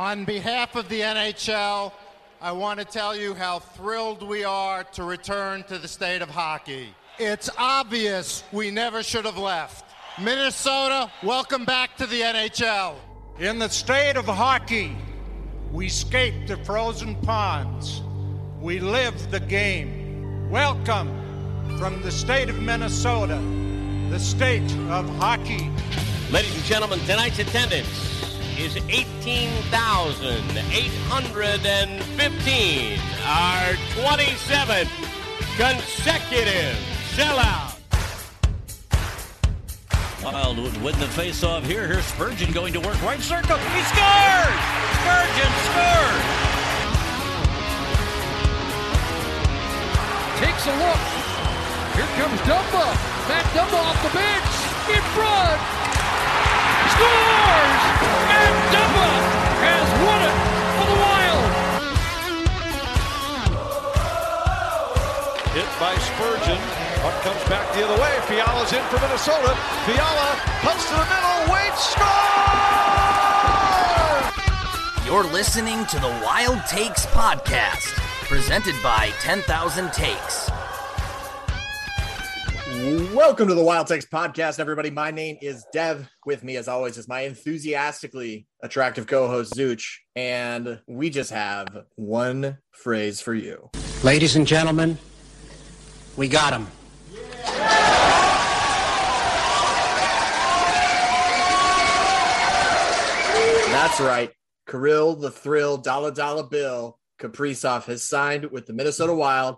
On behalf of the NHL, I want to tell you how thrilled we are to return to the state of hockey. It's obvious we never should have left. Minnesota, welcome back to the NHL. In the state of hockey, we skate the frozen ponds. We live the game. Welcome from the state of Minnesota, the state of hockey. Ladies and gentlemen, tonight's attendance is 18,815. Our 27th consecutive sellout. Wild would win the faceoff here. Here's Spurgeon going to work right circle. He scores! Spurgeon scores! Takes a look. Here comes Dumba. Matt Dumba off the bench. In front. Scores! Matt Dumba has won it for the Wild. Hit by Spurgeon. Puck comes back the other way. Fiala's in for Minnesota. Fiala punts to the middle. Wade scores! You're listening to the Wild Takes podcast, presented by 10,000 Takes. Welcome to the Wild Takes podcast, everybody. My name is Dev. With me, as always, is my enthusiastically attractive co-host Zuch, and we just have one phrase for you. Ladies and gentlemen, we got him. That's right. Kirill the Thrill Dollar Dollar Bill Kaprizov has signed with the Minnesota Wild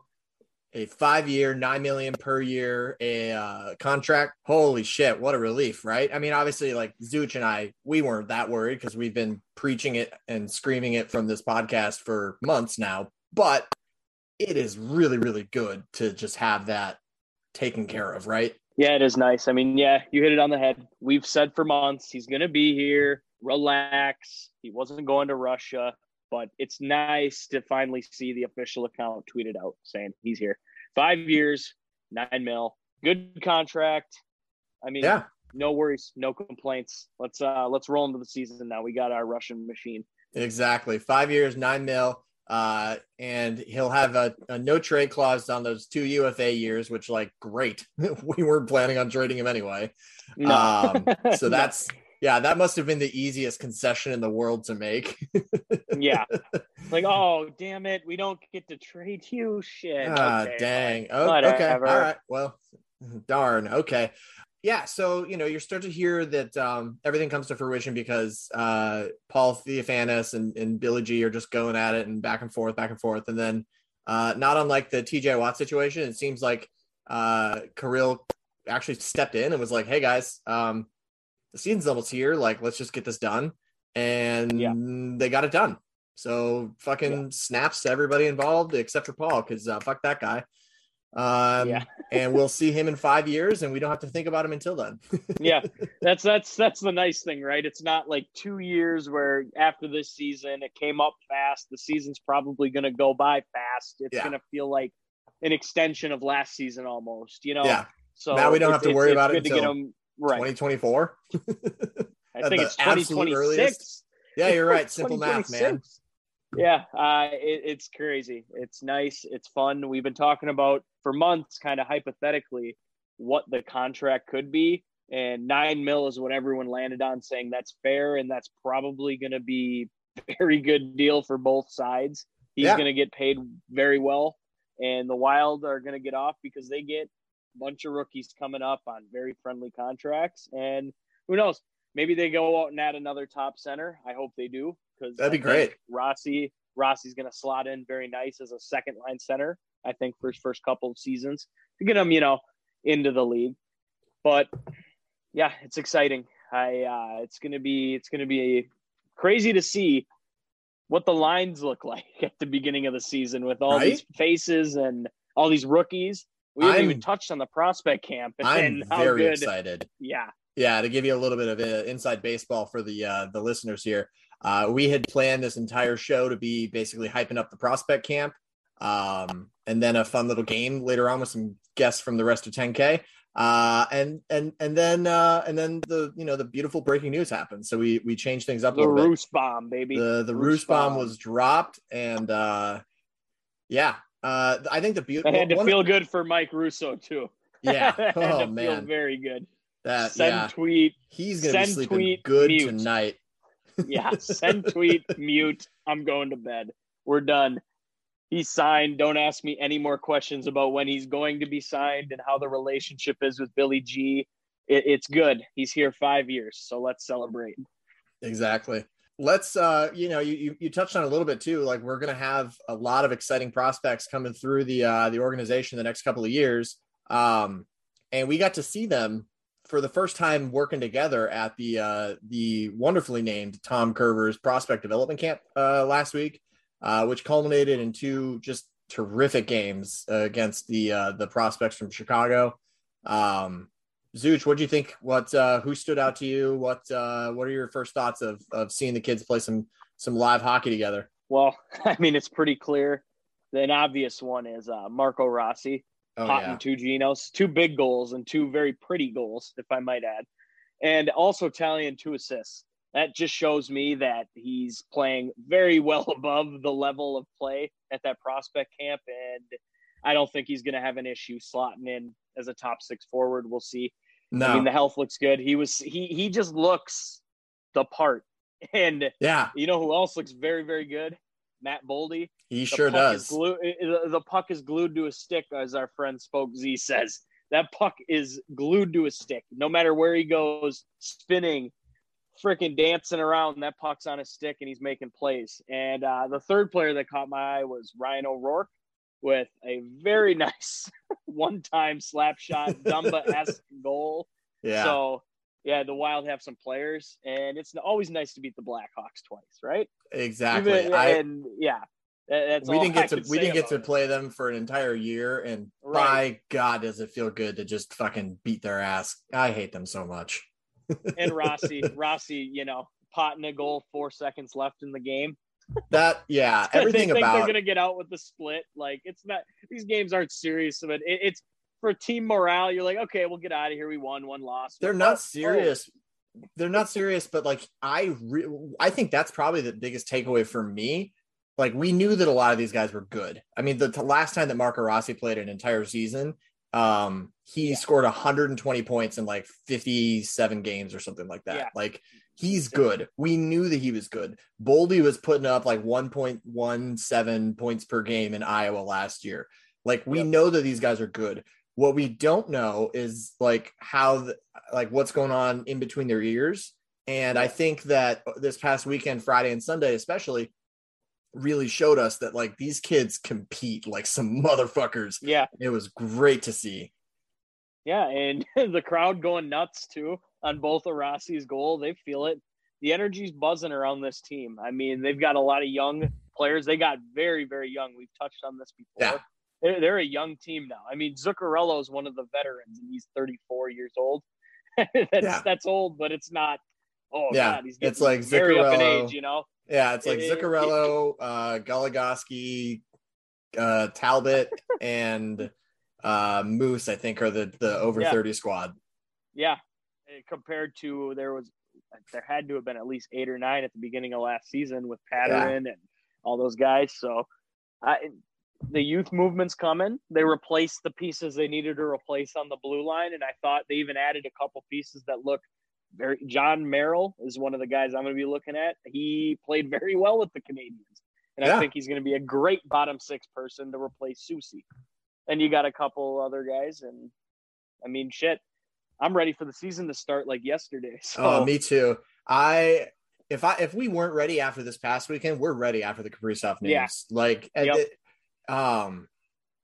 a five-year, nine million per year a uh, contract. Holy shit! What a relief, right? I mean, obviously, like Zuch and I, we weren't that worried because we've been preaching it and screaming it from this podcast for months now. But it is really, really good to just have that taken care of, right? Yeah, it is nice. I mean, yeah, you hit it on the head. We've said for months he's going to be here. Relax. He wasn't going to Russia, but it's nice to finally see the official account tweeted out saying he's here. Five years, nine mil, good contract. I mean, Yeah. no worries, no complaints. Let's uh let's roll into the season now. We got our Russian machine. Exactly. Five years, nine mil. Uh, and he'll have a, a no trade clause on those two UFA years, which like great. we weren't planning on trading him anyway. No. Um, so that's yeah, that must have been the easiest concession in the world to make. yeah. Like, oh damn it, we don't get to trade you. Shit. ah, Okay, dang. Oh, okay. All right. Well, darn. Okay. Yeah. So, you know, you start to hear that um, everything comes to fruition because uh, Paul Theofanous and, and Billy G are just going at it and back and forth, back and forth. And then, uh, not unlike the TJ Watt situation, it seems like uh, Kirill actually stepped in and was like, hey, guys, um, the season's almost here. Like, let's just get this done. And they got it done. So fucking snaps to everybody involved except for Paul because uh, fuck that guy. Um, Yeah. and we'll see him in five years, and we don't have to think about him until then. yeah that's that's that's the nice thing right it's not like two years where after this season it came up fast the season's probably going to go by fast it's Yeah. going to feel like an extension of last season almost you know Yeah. so Now we don't it's- have to worry it's about it good to get until right 2024. i think it's 2026 earliest. Yeah, you're right. Simple math, man. Yeah, uh, it, it's crazy. It's nice. It's fun. We've been talking about for months, kind of hypothetically, what the contract could be, and nine mil is what everyone landed on, saying that's fair and that's probably going to be very good deal for both sides. He's Yeah. going to get paid very well, and the Wild are going to get off because they get bunch of rookies coming up on very friendly contracts, and who knows? Maybe they go out and add another top center. I hope they do because That'd be great. Rossi Rossi's going to slot in very nice as a second line center. I think for his first couple of seasons to get him, you know, into the league. But yeah, it's exciting. I uh, it's gonna be it's gonna be crazy to see what the lines look like at the beginning of the season with all these faces and all these rookies. We haven't I'm- even touched on the prospect camp and I'm how very good. excited. Yeah, Yeah, to give you a little bit of inside baseball for the uh, the listeners here, uh, we had planned this entire show to be basically hyping up the prospect camp, um, and then a fun little game later on with some guests from the rest of 10K. Uh, and and and then uh, and then the you know the beautiful breaking news happened. So we we changed things up a The little bit. Bomb, baby. The the Roos bomb was dropped, and uh, yeah, uh, I think the I had to feel good for Mike Russo too. Yeah. Oh man, very good. that Send yeah, tweet. he's gonna be send sleeping tweet, good mute. tonight. Yeah, send tweet, mute. I'm going to bed. We're done. He's signed. Don't ask me any more questions about when he's going to be signed and how the relationship is with Billy G. It, it's good. He's here five years, so let's celebrate. Exactly. Let's uh you know you, you touched on a little bit too like we're going to have a lot of exciting prospects coming through the uh the organization the next couple of years. Um and we got to see them for the first time working together at the uh the wonderfully named Tom Kurvers prospect development camp uh last week uh which culminated in two just terrific games uh, against the uh the prospects from Chicago. Um Zuch, what do you think? What uh, who stood out to you? What uh, what are your first thoughts of of seeing the kids play some some live hockey together? Well, I mean, it's pretty clear. An obvious one is uh, Marco Rossi, Oh hot yeah, and two Genos, two big goals and two very pretty goals, if I might add, and also tallying two assists. That just shows me that he's playing very well above the level of play at that prospect camp, and I don't think he's going to have an issue slotting in as a top six forward. We'll see. No, I mean, the health looks good. He was he he just looks the part, and yeah, you know who else looks very very good? Matt Boldy. he The sure does. glue- the- the puck is glued to a stick, as our friend Spoke Z says. That puck is glued to a stick. No matter where he goes, spinning, freaking dancing around, that puck's on a stick and he's making plays. And uh, the third player that caught my eye was Ryan O'Rourke with a very nice one-time slap shot, Dumba-esque goal. Yeah, So, yeah, the Wild have some players, and it's always nice to beat the Blackhawks twice, right? exactly. Even- I and yeah, that- we didn't get to we didn't get to it. play them for an entire year, and Right. by God, does it feel good to just fucking beat their ass? I hate them so much. And Rossi, Rossi, you know, potting a goal, four seconds left in the game. That yeah, everything they think about they're gonna get out with the split. Like it's not; these games aren't serious, but it, it's for team morale. You're like, okay, we'll get out of here. We won, one loss. they're not oh, serious they're not serious but like i re- i think that's probably the biggest takeaway for me like we knew that a lot of these guys were good i mean the last time that marco rossi played an entire season um he Yeah. scored 120 points in like 57 games or something like that Yeah. like he's good. We knew that he was good. Boldy was putting up like 1.17 points per game in iowa last year. Like we Yep. know that these guys are good. What we don't know is like how the, like what's going on in between their ears. And i think that this past weekend friday and sunday especially really showed us that like these kids compete like some motherfuckers. Yeah, it was great to see. Yeah, and the crowd going nuts too on both of Rossi's goal. They feel it. The energy's buzzing around this team. I mean, they've got a lot of young players. They got very, very young. We've touched on this before. Yeah. They're, they're a young team now. I mean, Zuccarello is one of the veterans, and he's 34 years old. that's Yeah. that's old, but it's not. Oh Yeah, God, he's getting it's like very up in age. You know, yeah it's like It- it- zuccarello uh goligoski uh talbot and uh moose i think are the the over Yeah. 30 squad yeah. Compared to there was, there had to have been at least eight or nine at the beginning of last season with Patterson and all those guys. So, I, the youth movement's coming. They replaced the pieces they needed to replace on the blue line, and I thought they even added a couple pieces that look very. Jon Merrill is one of the guys I'm going to be looking at. He played very well with the Canadiens, and Yeah. I think he's going to be a great bottom six person to replace Susie. And you got a couple other guys, and I mean, shit. I'm ready for the season to start like yesterday. So Oh, me too. I if I if we weren't ready after this past weekend, we're ready after the Kaprizov news. Yeah. Like, Yep. it- um,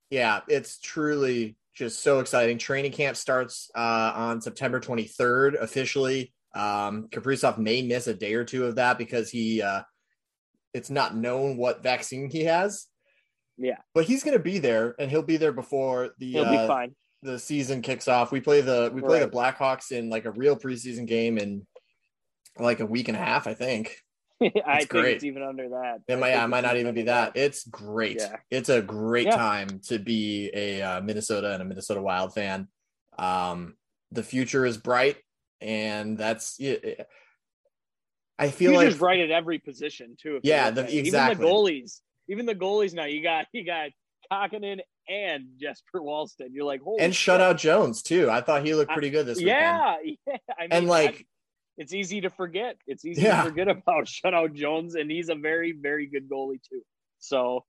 yeah, it's truly just so exciting. Training camp starts uh, on September 23rd officially. Um, Kaprizov may miss a day or two of that because he uh, it's not known what vaccine he has. Yeah. but he's going to be there, and he'll be there before the he'll uh, be fine. The season kicks off. We play the we play Right. the Blackhawks in like a real preseason game in like a week and a half, I think. I think great. it's even under that. It I might yeah, it might not even be under that. It's great. Yeah. It's a great Yeah. time to be a uh, Minnesota and a Minnesota Wild fan. Um, the future is bright, and that's I feel Future's like bright at every position too. Yeah, the, exactly. Even the goalies, even the goalies now. You got you got Kahkonen and Jesper Wallstedt. You're like, holy and shit. shutout Jones too. I thought he looked pretty good this yeah, weekend. Yeah, I mean, and like, I, it's easy to forget. It's easy Yeah. to forget about shutout Jones, and he's a very, very good goalie too. So,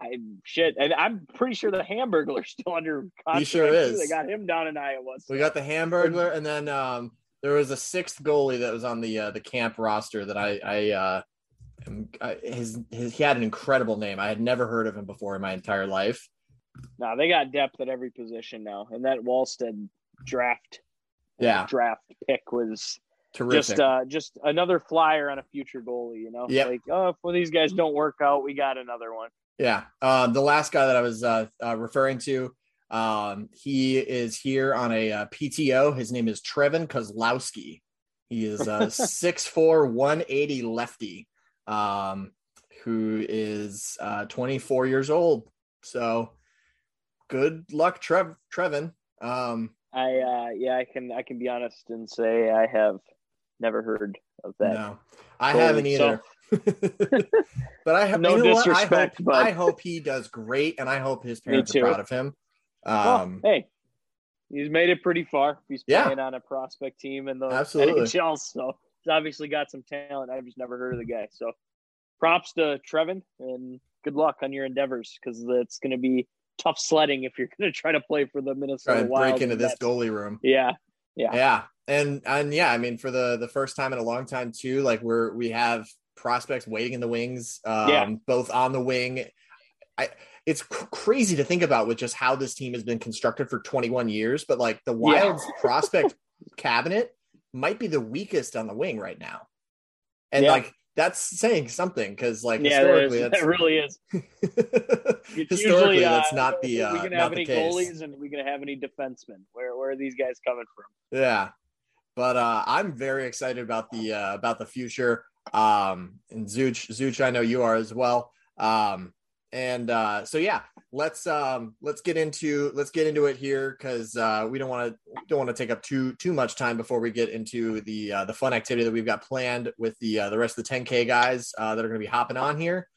I shit, and I'm pretty sure the Hamburglar's still under contract. He sure too. is. They got him down in Iowa. So. we got the Hamburglar, and then um, there was a sixth goalie that was on the uh, the camp roster that I I uh, his his he had an incredible name. I had never heard of him before in my entire life. Now they got depth at every position now, and that Wallstedt draft Yeah, draft pick was terrific. just uh just another flyer on a future goalie. You know, Yep. like oh, if these guys don't work out, we got another one. Yeah. Uh, the last guy that I was uh, uh, referring to, um, he is here on a uh, PTO. His name is Trevin Kozlowski. He is a 6'4, 180 lefty um, who is uh, 24 years old. So good luck, Trev- Trevin. Um, I uh yeah, I can I can be honest and say I have never heard of that. no, I haven't either. but I have No you know what? I hope, disrespect, but- I hope he does great, and I hope his parents are proud of him. Um, hey, he's made it pretty far. He's Yeah. playing on a prospect team in the Absolutely. NHL, so he's obviously got some talent. I've just never heard of the guy. So props to Trevin and good luck on your endeavors because it's going to be tough sledding if you're going to try to play for the try Minnesota and Wild. break into this goalie room. Yeah, yeah, Yeah. And and yeah, I mean for the the first time in a long time too, like we're we have prospects waiting in the wings, um Yeah. both on the wing. I it's cr- crazy to think about with just how this team has been constructed for 21 years, but like the Wild's prospect cabinet might be the weakest on the wing right now. And Yeah. like that's saying something because like yeah. Historically That really is. Historically usually, uh, that's not the we uh, gonna not have any goalies and we gonna have any defensemen? Where where are these guys coming from? Yeah. But uh I'm very excited about the uh about the future. Um and Zuch, Zuch, I know you are as well. Um and uh so yeah, let's um let's get into let's get into it here because uh we don't want to don't want to take up too too much time before we get into the uh the fun activity that we've got planned with the uh the rest of the 10k guys uh that are gonna be hopping on here.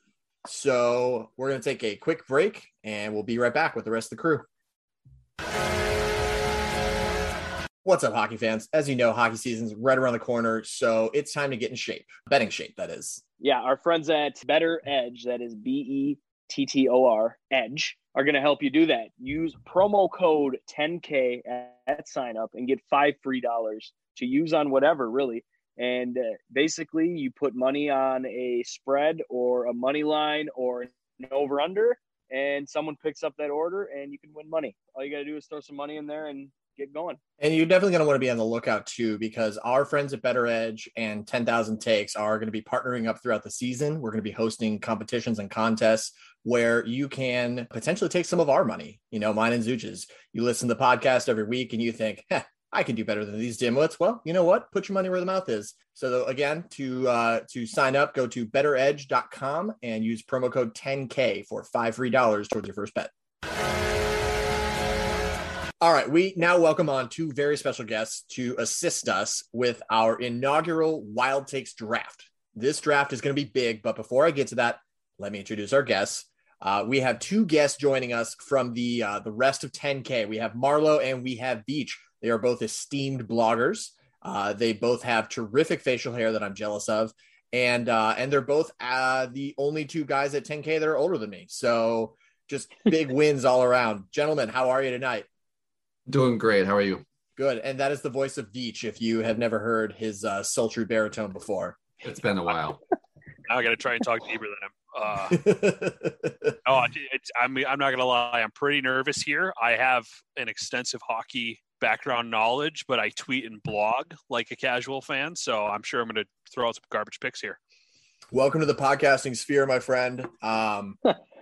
So we're gonna take a quick break and we'll be right back with the rest of the crew. What's up, hockey fans? As you know, hockey season's right around the corner, so it's time to get in shape. Betting shape, that is. Yeah, our friends at BettorEdge, that is B E T T O R Edge, are going to help you do that. Use promo code 10K at, at sign up and get five free dollars to use on whatever, really. And uh, basically, you put money on a spread or a money line or an over under, and someone picks up that order and you can win money. All you got to do is throw some money in there and get going. And you're definitely going to want to be on the lookout too, because our friends at BettorEdge and 10,000 Takes are going to be partnering up throughout the season. We're going to be hosting competitions and contests where you can potentially take some of our money. You know, mine and Zuch's. You listen to the podcast every week and you think, Heh, I can do better than these dimwits. Well, you know what? Put your money where the mouth is. So again, to uh, to sign up, go to bettoredge.com and use promo code 10K for five free dollars towards your first bet. All right, we now welcome on two very special guests to assist us with our inaugural Wild Takes draft. This draft is going to be big, but before I get to that, let me introduce our guests. Uh, we have two guests joining us from the uh, the rest of 10K. We have Marlo and we have Veach. They are both esteemed bloggers. Uh, they both have terrific facial hair that I'm jealous of, and uh, and they're both uh, the only two guys at 10K that are older than me. So just big wins all around, gentlemen. How are you tonight? Doing great. How are you? Good. And that is the voice of Deech. If you have never heard his uh, sultry baritone before, It's been a while. Now I got to try and talk deeper than him. Uh, oh, it's, I mean, I'm not gonna lie. I'm pretty nervous here. I have an extensive hockey background knowledge, but I tweet and blog like a casual fan. So I'm sure I'm gonna throw out some garbage picks here. welcome to the podcasting sphere, my friend. Um,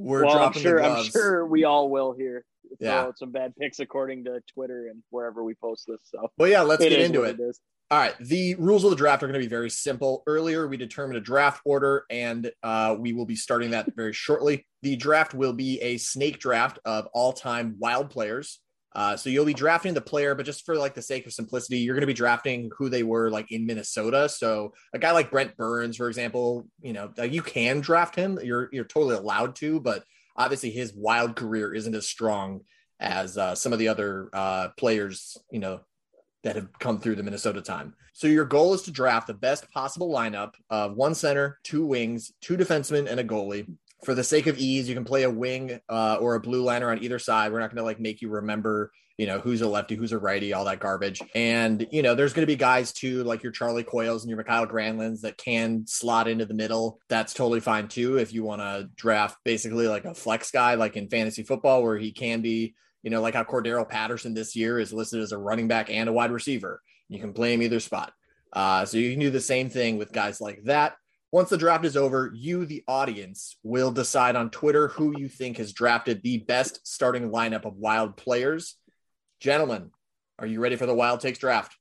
we're well, I'm dropping sure, the I'm sure we all will here. Yeah. some bad picks according to Twitter and wherever we post this. So, Well, yeah, let's It get into it. it. All right. The rules of the draft are going to be very simple. Earlier, we determined a draft order, and uh, we will be starting that very shortly. The draft will be a snake draft of all time wild players. Uh, so you'll be drafting the player, but just for like the sake of simplicity, you're going to be drafting who they were like in Minnesota. So a guy like Brent Burns, for example, you know, you can draft him. You're you're totally allowed to, but obviously his wild career isn't as strong as uh, some of the other uh, players, you know, that have come through the Minnesota time. So your goal is to draft the best possible lineup of one center, two wings, two defensemen, and a goalie for the sake of ease, you can play a wing uh, or a blue liner on either side. We're not going to like make you remember, you know, who's a lefty, who's a righty, all that garbage. And you know, there's going to be guys too, like your Charlie Coyles and your Mikael Granlunds that can slot into the middle. That's totally fine too if you want to draft basically like a flex guy, like in fantasy football, where he can be, you know, like how Cordarrelle Patterson this year is listed as a running back and a wide receiver. You can play him either spot. Uh, so you can do the same thing with guys like that. Once the draft is over, you, the audience, will decide on Twitter who you think has drafted the best starting lineup of wild players. Gentlemen, are you ready for the Wild Takes draft?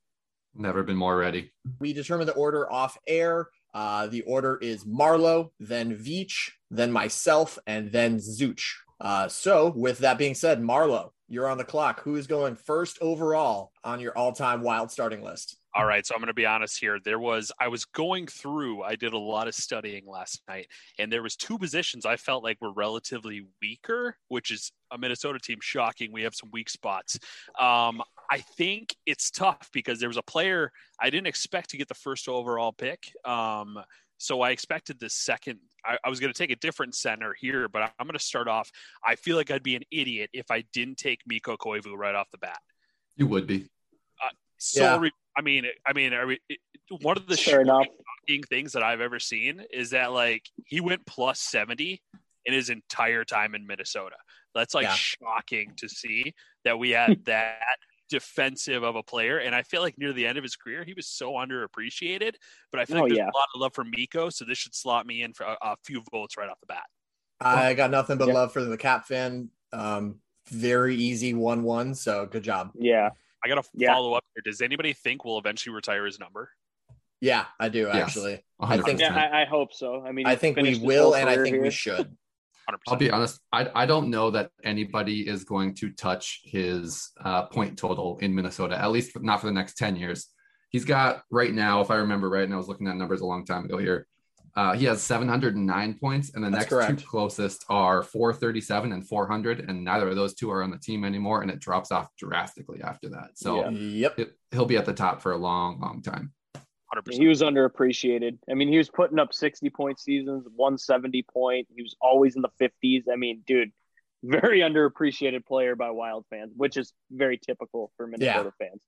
Never been more ready. We determine the order off air. Uh, the order is Marlo, then Veach, then myself, and then Zuch. Uh, so, with that being said, Marlo, you're on the clock. Who is going first overall on your all time wild starting list? All right, so I'm going to be honest here. There was I was going through. I did a lot of studying last night, and there was two positions I felt like were relatively weaker, which is a Minnesota team. Shocking, we have some weak spots. Um, I think it's tough because there was a player I didn't expect to get the first overall pick. Um, so I expected the second. I, I was going to take a different center here, but I'm going to start off. I feel like I'd be an idiot if I didn't take Mikko Koivu right off the bat. You would be. Uh, so yeah. I mean, I mean, we, it, one of the shocking things that I've ever seen is that like he went plus seventy in his entire time in Minnesota. That's like yeah. shocking to see that we had that defensive of a player. And I feel like near the end of his career, he was so underappreciated. But I feel oh, like there's yeah. a lot of love for Mikko, so this should slot me in for a, a few votes right off the bat. I got nothing but yeah. love for the Cap fan. Um, very easy one-one. So good job. Yeah. I got to yeah. follow up here. Does anybody think we'll eventually retire his number? Yeah, I do yes. actually. 100%. I think. Yeah, I, I, hope so. I mean, I think we will, and I think here. we should. 100%. I'll be honest. I, I don't know that anybody is going to touch his uh, point total in Minnesota. At least not for the next ten years. He's got right now, if I remember right, and I was looking at numbers a long time ago here. Uh, he has 709 points, and the That's next correct. two closest are 437 and 400, and neither of those two are on the team anymore, and it drops off drastically after that. So, yeah. yep, it, he'll be at the top for a long, long time. 100%. He was underappreciated. I mean, he was putting up 60 point seasons, 170 point. He was always in the 50s. I mean, dude, very underappreciated player by Wild fans, which is very typical for Minnesota yeah. fans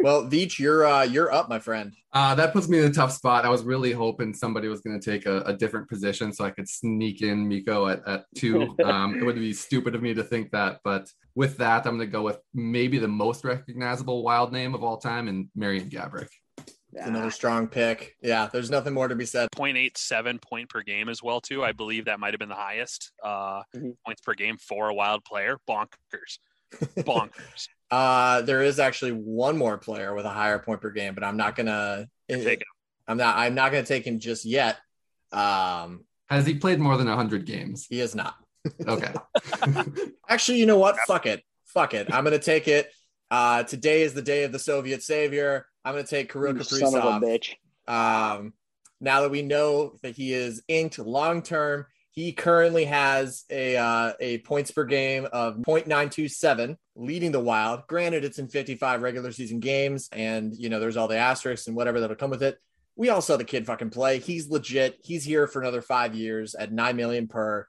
well, Veach, you're uh, you're up, my friend. Uh, that puts me in a tough spot. I was really hoping somebody was going to take a, a, different position so I could sneak in Mikko at, at two. Um, it would be stupid of me to think that, but with that, I'm going to go with maybe the most recognizable wild name of all time, and Marian Gaborik. Yeah. Another strong pick. Yeah, there's nothing more to be said. 0.87 point per game as well, too. I believe that might have been the highest uh, mm-hmm. points per game for a wild player. Bonkers. Bonkers. Uh, there is actually one more player with a higher point per game, but I'm not gonna take him. I'm not. I'm not gonna take him just yet. Um, has he played more than hundred games? He has not. Okay. actually, you know what? Fuck it. Fuck it. I'm gonna take it. Uh, today is the day of the Soviet savior. I'm gonna take Kirill Kaprizov. Son of a bitch. Um, now that we know that he is inked long term, he currently has a uh, a points per game of 0.927, leading the Wild. Granted, it's in 55 regular season games, and you know there's all the asterisks and whatever that'll come with it. We all saw the kid fucking play. He's legit. He's here for another five years at nine million per.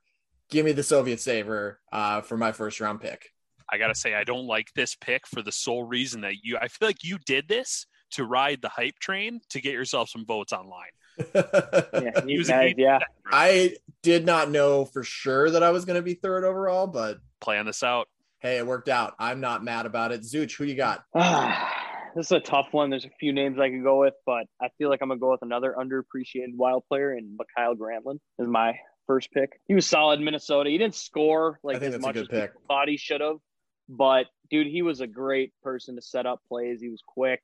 Give me the Soviet saver uh, for my first round pick. I gotta say, I don't like this pick for the sole reason that you. I feel like you did this to ride the hype train to get yourself some votes online yeah, guys, yeah. I did not know for sure that I was going to be third overall, but plan this out. Hey, it worked out. I'm not mad about it. Zuch, who you got? this is a tough one. There's a few names I could go with, but I feel like I'm gonna go with another underappreciated wild player, and Mikael Granlund is my first pick. He was solid in Minnesota. He didn't score like as much as pick. thought he should have, but dude, he was a great person to set up plays. He was quick.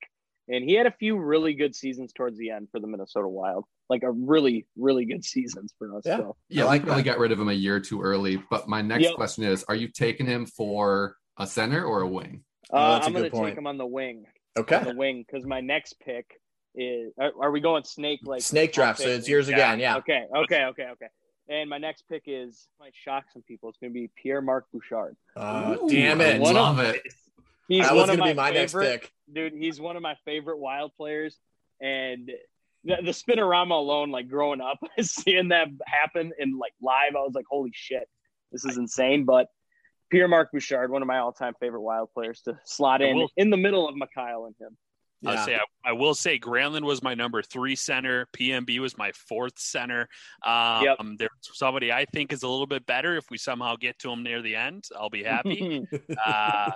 And he had a few really good seasons towards the end for the Minnesota Wild, like a really, really good seasons for us. Yeah, so. yeah, I like really got rid of him a year too early. But my next yep. question is: Are you taking him for a center or a wing? Uh, Oh, that's a I'm going to take him on the wing. Okay. On the wing, because my next pick is. Are, are we going snake like Snake draft. So it's yours again. Yeah. Okay. Okay. Okay. Okay. And my next pick is might shock some people. It's going to be Pierre Marc Bouchard. Uh, Ooh, damn it. One of- love it. He's that was one of going to my be my next favorite, pick. dude. He's one of my favorite wild players, and the, the spinorama alone, like growing up, seeing that happen in like live, I was like, holy shit, this is insane. But Pierre Marc Bouchard, one of my all-time favorite wild players, to slot in will- in the middle of Mikael and him. I Yeah. say I, I will say Granlund was my number three center. PMB was my fourth center. Um, Yep. There's somebody I think is a little bit better. If we somehow get to him near the end, I'll be happy. uh,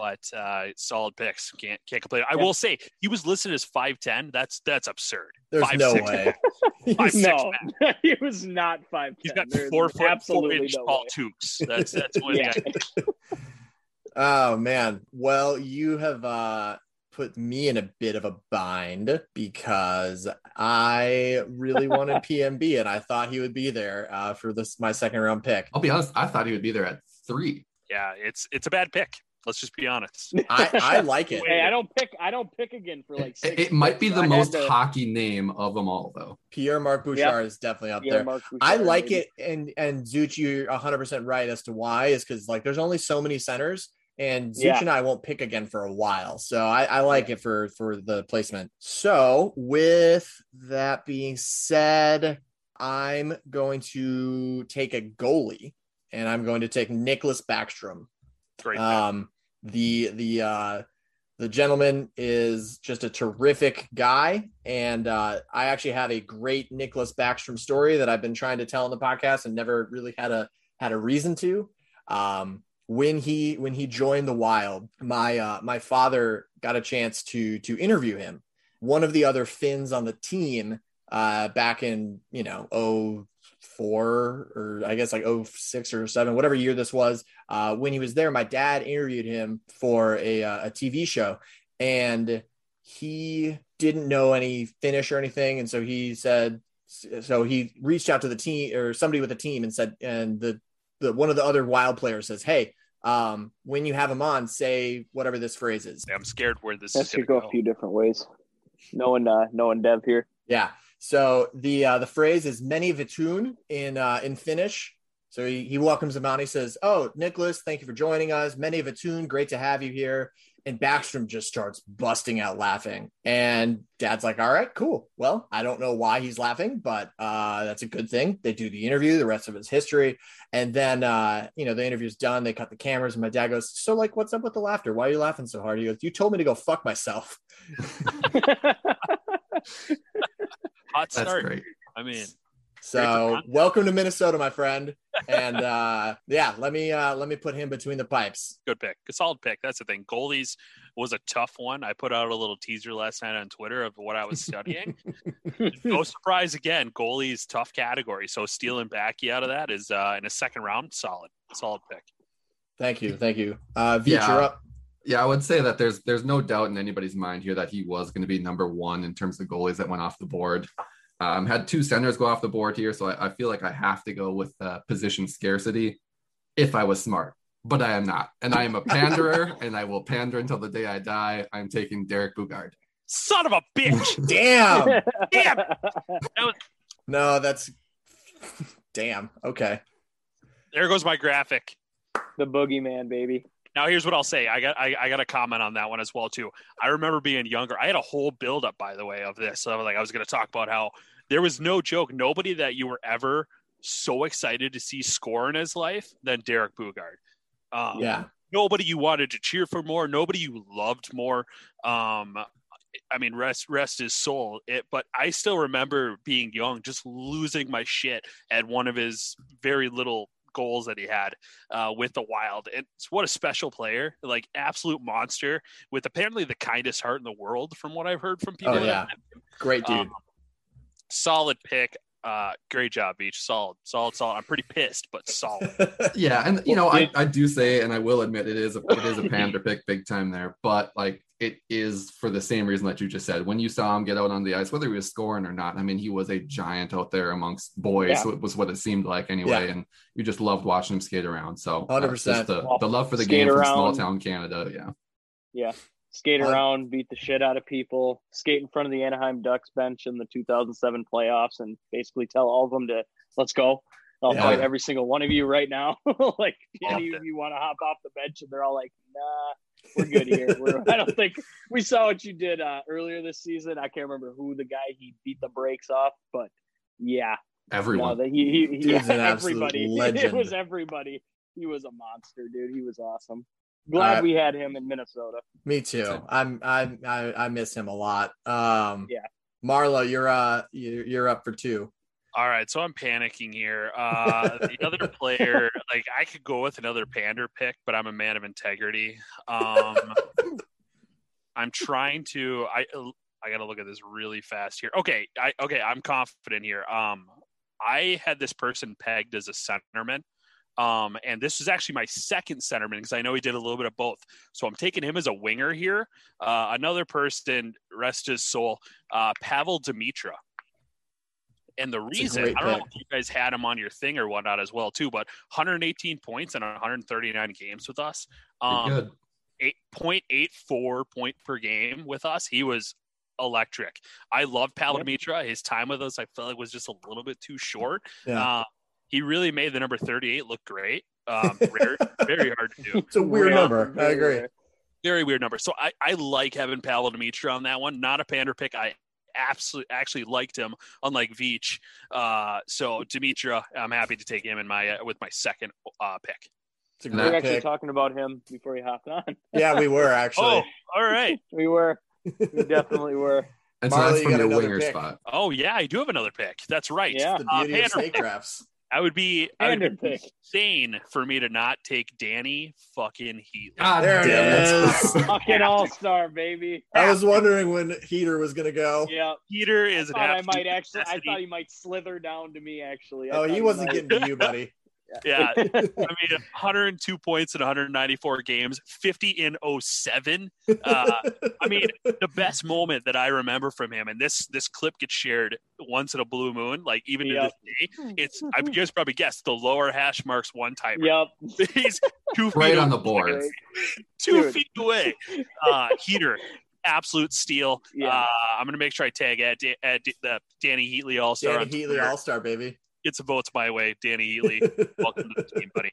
but uh, solid picks. Can't can't complain. I Yeah. will say he was listed as five ten. That's that's absurd. There's Five, no six. way. Five, no, man. he was not five. He's got four foot, four inch no tall way. That's that's what Yeah. yeah. Oh man. Well, you have uh put me in a bit of a bind because I really wanted PMB and I thought he would be there uh, for this my second round pick. I'll be honest. I thought he would be there at three. yeah, it's it's a bad pick. Let's just be honest. I, I like it. Hey, I don't pick. I don't pick again for like. It, Six it might be the I most to- hockey name of them all, though. Pierre Marc Bouchard is definitely up Pierre there. I like baby. it, and and Zuch, you're 100 percent right as to why is because like there's only so many centers, and Zuch Yeah. and I won't pick again for a while, so I, I like it for for the placement. So with that being said, I'm going to take a goalie, and I'm going to take Niklas Backstrom. Great. Um, the the uh, the gentleman is just a terrific guy, and uh, I actually have a great Niklas Backstrom story that I've been trying to tell in the podcast and never really had a had a reason to. Um, when he when he joined the Wild, my uh, my father got a chance to to interview him. One of the other Finns on the team uh, back in you know oh four or I guess like oh six or seven, whatever year this was. Uh, when he was there, my dad interviewed him for a uh, a TV show, and he didn't know any Finnish or anything, and so he said, so he reached out to the team or somebody with the team and said, and the the one of the other Wild players says, hey. Um, when you have him on, say whatever this phrase is. I'm scared where this That is could going go to a few different ways. Knowing, uh, knowing Dev here. Yeah. So the uh, the phrase is many vitun in uh, in Finnish. So he, he welcomes him on. He says, "Oh, Niklas, thank you for joining us. Many of a tune. great to have you here." And Backstrom just starts busting out laughing. And Dad's like, "All right, cool. Well, I don't know why he's laughing, but uh, that's a good thing." They do the interview. The rest of it's history. And then uh, you know the interview's done. They cut the cameras, and my dad goes, "So like, what's up with the laughter? Why are you laughing so hard?" He goes, "You told me to go fuck myself." Hot That's start. great. I mean, So welcome to Minnesota, my friend. And uh yeah, let me uh let me put him between the pipes. good pick. A solid pick. That's the thing. Goalies was a tough one. I put out a little teaser last night on Twitter of what I was studying. no surprise again. Goalies tough category. So stealing Backy out of that is uh, in a second round, solid, solid pick. Thank you, thank you. Uh Veach, Yeah. you're up. Yeah, I would say that there's there's no doubt in anybody's mind here that he was going to be number one in terms of goalies that went off the board. Um, had two centers go off the board here, so I, I feel like I have to go with uh, position scarcity if I was smart, but I am not, and I am a panderer, and I will pander until the day I die. I'm taking Derek Boogaard. Son of a bitch! Damn. Damn! No, that's damn. Okay. There goes my graphic. the boogeyman, baby. Now here's what I'll say. I got I, I got a comment on that one as well too. I remember being younger. I had a whole build up by the way of this. So like I was going to talk about how there was no joke. Nobody that you were ever so excited to see score in his life than Derek Boogaard. Um, Yeah. Nobody you wanted to cheer for more. Nobody you loved more. Um, I mean, rest rest his soul. It, but I still remember being young, just losing my shit at one of his very little goals that he had uh, with the Wild. And it's what a special player, like absolute monster, with apparently the kindest heart in the world, from what I've heard from people. Oh yeah. have met him. Great dude. Um, solid pick. Uh, great job, Veach. Solid, solid, solid. I'm pretty pissed, but solid. Yeah, and you know, I, I do say, and I will admit, it is a it is a pander pick, big time there. But like it is for the same reason that you just said. When you saw him get out on the ice, whether he was scoring or not, I mean, he was a giant out there amongst boys. Yeah. So it was what it seemed like anyway, Yeah. and you just loved watching him skate around. So uh, 100%. just the, the love for the Skate game from small town Canada. Yeah. Yeah. Skate around, beat the shit out of people, skate in front of the Anaheim Ducks bench in the 2007 playoffs, and basically tell all of them to let's go. I'll Yeah. fight every single one of you right now. like any of you want to hop off the bench, and they're all like, "Nah, we're good here." We're, I don't think we saw what you did uh, earlier this season. I can't remember who the guy he beat the brakes off, but yeah, no, Everyone. that he, he, he yeah, everybody. It was everybody. He was a monster, dude. He was awesome. Glad Uh, we had him in Minnesota. Me too. I'm I, I I miss him a lot. Um Yeah. Marlo, you're uh you're, you're up for two. All right, so I'm panicking here. Uh, the other player, like I could go with another pander pick, but I'm a man of integrity. Um, I'm trying to. I I got to look at this really fast here. Okay, I okay, I'm confident here. Um, I had this person pegged as a centerman. Um, and this is actually my second centerman because I know he did a little bit of both. So I'm taking him as a winger here. Uh, another person, rest his soul, uh, Pavel Demitra. And the reason I don't know if you guys had him on your thing or whatnot as well too, but 118 points and 139 games with us. Um, good. eight point eight four point per game with us. He was electric. I love Pavel Palamitra. His time with us, I felt like was just a little bit too short. Yeah. Uh, he really made the number 38 look great. Um, rare, very hard to do. It's a weird Yeah, number. I agree. Very weird number. So I, I like having Pavel Demitra on that one. Not a pander pick. I absolutely actually liked him, unlike Veach. Uh, so Demitra, I'm happy to take him in my uh, with my second uh, pick. It's a We were actually pick. talking about him before he hopped on. Yeah, we were actually. Oh, all right. we were. We definitely were. And so Marley, that's you from got your winger pick. spot. Oh yeah, I do have another pick. That's right. Yeah. the Uh, beauty of pander snake drafts. I would be I would Pander be insane for me to not take Dany fucking Heatley. God There it is. Fucking all star, baby. I was wondering when Heater was gonna go. Yeah. Peter I is an I might actually. I thought he might slither down to me. Actually. I Oh, he wasn't might- getting to you, buddy. Yeah, I mean, 102 points in 194 games, 50 in 07. Uh, I mean, the best moment that I remember from him, and this this clip gets shared once in a blue moon, like even to this day. It's I you guys probably guessed the lower hash marks one timer. Yep. He's two feet Right on the board. two Dude. feet away. Uh, heater, absolute steal. Yeah. Uh, I'm gonna make sure I tag at, Da- at D- the Dany Heatley All Star. Dany Heatley All Star, baby. Get some votes my way, Dany Heatley. Welcome to the team, buddy.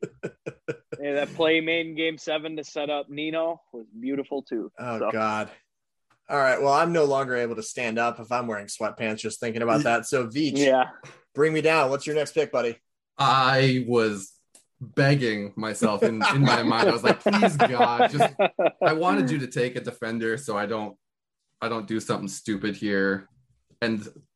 Yeah, that play made in Game Seven to set up Nino was beautiful too. Oh So, God. All right. Well, I'm no longer able to stand up if I'm wearing sweatpants just thinking about that. So Veach, Yeah. bring me down. What's your next pick, buddy? I was begging myself in, in my mind. I was like, please God, just I wanted you to take a defender so I don't I don't do something stupid here. And I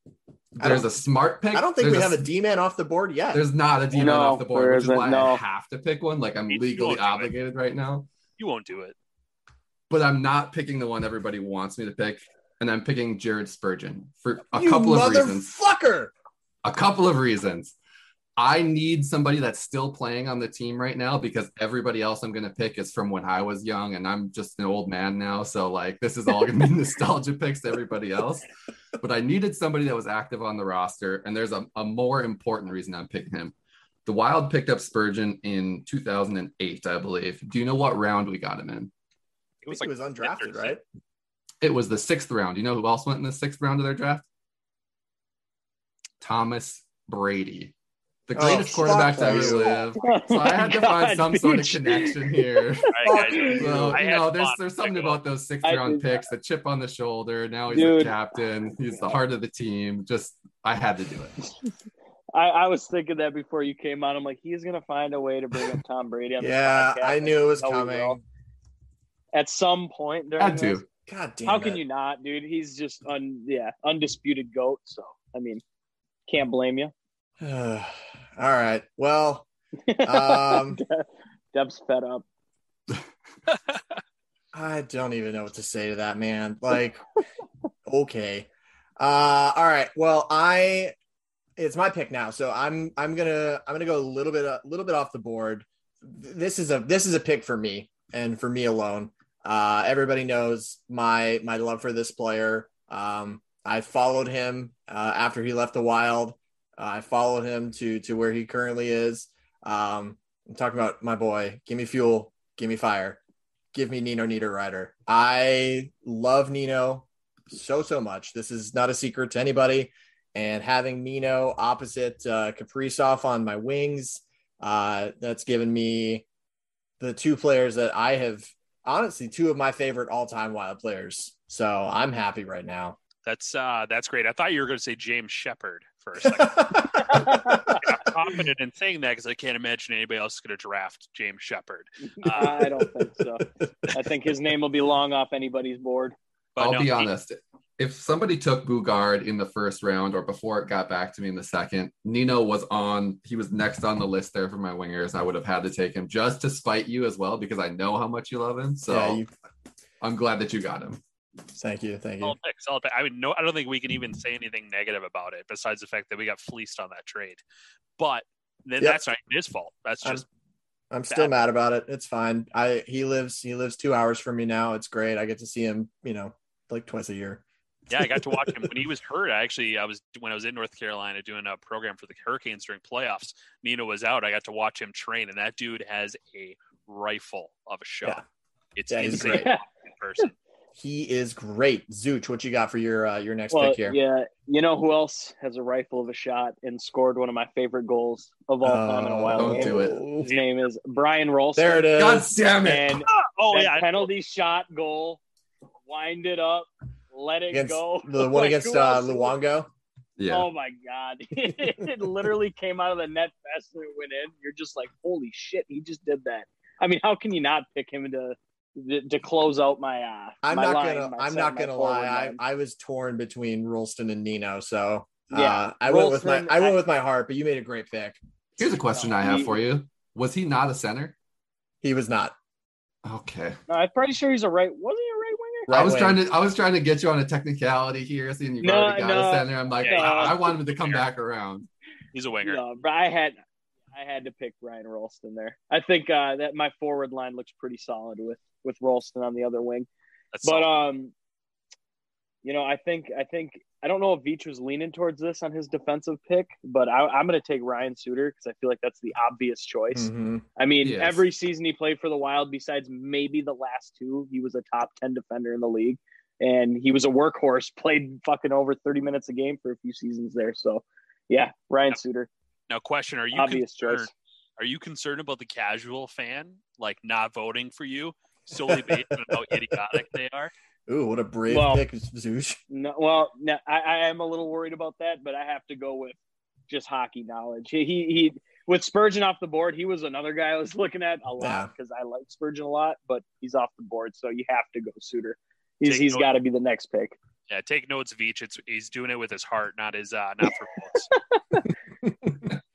there's a smart pick. I don't think There's we have a D man off the board yet. There's not a D man No, off the board, which is isn't, why I have to pick one. Like I'm You legally won't do it. obligated right now. You won't do it. But I'm not picking the one everybody wants me to pick, and I'm picking Jared Spurgeon for a you couple of reasons. motherfucker. a couple of reasons. I need somebody that's still playing on the team right now because everybody else I'm going to pick is from when I was young and I'm just an old man now. So, like, this is all going to be nostalgia picks to everybody else. But I needed somebody that was active on the roster. And there's a, a more important reason I'm picking him. The Wild picked up Spurgeon in 2008, I believe. Do you know what round we got him in? It was like he was undrafted, right? It was the sixth round. You know who else went in the sixth round of their draft? Thomas Brady, the Oh, greatest fuck quarterback to ever you. live. So I had to find some sort of connection here. All right, guys. Fuck Well, I you know, there's there's something about those sixth round did- picks, the chip on the shoulder. Now he's Dude. the captain. He's the heart of the team. Just I had to do it. I, I was thinking that before you came on. I'm like, he's gonna find a way to bring up Tom Brady. On Yeah, podcast. I knew it was know he will. coming. At some point during Had this. to. God damn How it. can you not, dude? He's just un yeah, undisputed goat. So I mean, can't blame you. All right. Well, um, Deb's fed up. I don't even know what to say to that, man. Like, okay. Uh, all right. Well, I it's my pick now, so I'm I'm gonna I'm gonna go a little bit a little bit off the board. This is a this is a pick for me and for me alone. Uh, everybody knows my my love for this player. Um, I followed him uh, after he left the Wild. Uh, I followed him to to where he currently is. Um, I'm talking about my boy. Give me fuel. Give me fire. Give me Nino Niederreiter. I love Nino so so much. This is not a secret to anybody. And having Nino opposite uh, Kaprizov on my wings, uh, that's given me the two players that I have honestly two of my favorite all-time Wild players. So I'm happy right now. That's uh, that's great. I thought you were going to say James Sheppard for a second. I'm confident in saying that because I can't imagine anybody else is going to draft James Sheppard. Uh, I don't think so. I think his name will be long off anybody's board. But I'll no, be he- honest. If somebody took Boogaard in the first round or before it got back to me in the second, Nino was on. He was next on the list there for my wingers. I would have had to take him just to spite you as well because I know how much you love him. So Yeah, you- I'm glad that you got him. Thank you, thank you. Solid pick, solid pick. I mean, no, I don't think we can even say anything negative about it besides the fact that we got fleeced on that trade. But then Yep. that's not his fault. That's I'm- just I'm still mad about it. It's fine. I he lives he lives two hours from me now. It's great. I get to see him, you know, like twice a year. yeah. I got to watch him when he was hurt. I actually, I was when I was in North Carolina doing a program for the Hurricanes during playoffs. Nino was out. I got to watch him train, and that dude has a rifle of a shot. Yeah. It's Yeah, he's insane great. person. He is great. Zooch, what you got for your uh, your next Well, pick here? yeah, you know who else has a rifle of a shot and scored one of my favorite goals of all time in a while? don't game? do it. His name is Brian Rolston. There it is. God damn it. And Oh that yeah, penalty shot goal, wind it up, let it against go. the one Like, against uh, Luongo. Yeah. Oh my god! it literally came out of the net faster than it went in. You're just like, holy shit, he just did that. I mean, how can you not pick him to to, to close out my? Uh, I'm my not line, gonna my I'm not gonna lie. I, line. I was torn between Rolston and Nino, so uh, Yeah, I went with my I went I- with my heart, but you made a great pick. Here's a question I have for you. Was he not a center? He was not. Okay. No, I'm pretty sure he's a right. Wasn't he a right winger? Right I was wing. trying to I was trying to get you on a technicality here, seeing you've No, already got no. a center. I'm like, Yeah, ah, no. I wanted him to come back around. he's a winger. No, but I had I had to pick Ryan Rolston there. I think uh, that my forward line looks pretty solid with with Rolston on the other wing. That's But solid. um, you know, I think I think I don't know if Veach was leaning towards this on his defensive pick, but I, I'm going to take Ryan Suter because I feel like that's the obvious choice. Mhm. I mean, Yes. every season he played for the Wild, besides maybe the last two, he was a top ten defender in the league, and he was a workhorse. Played fucking over 30 minutes a game for a few seasons there. So, yeah, Ryan Suter, now, question: Are you obvious concerned? choice. Are you concerned about the casual fan like not voting for you solely based on how idiotic they are? Ooh, what a brave Well- pick, Zooch. No, well, no, I, I am a little worried about that, but I have to go with just hockey knowledge. He, he, he with Spurgeon off the board, he was another guy I was looking at a lot because I like Spurgeon a lot, but he's off the board, so you have to go Suter. He's Take he's note. got to be the next pick. Yeah, take notes, Veach. It's he's doing it with his heart, not his uh, not for votes.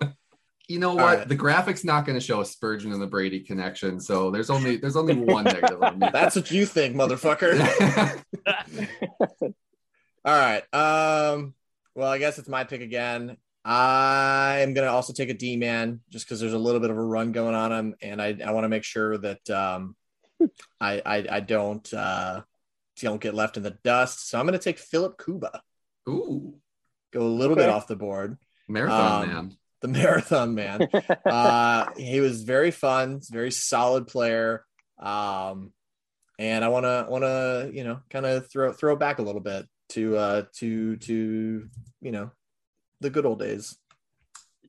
You know what? right. The graphics not going to show a Spurgeon and the Brady connection, so there's only there's only one negative on. That's what you think, motherfucker. All right. Um. Well, I guess it's my pick again. I am gonna also take a D man just because there's a little bit of a run going on him, and I I want to make sure that um I I, I don't uh don't get left in the dust. So I'm gonna take Filip Kuba. Ooh, Go a little bit off the board. marathon Um, man. The marathon man. uh, he was very fun, very solid player. Um, and I want to want to you know kind of throw throw back a little bit to uh to to you know the good old days.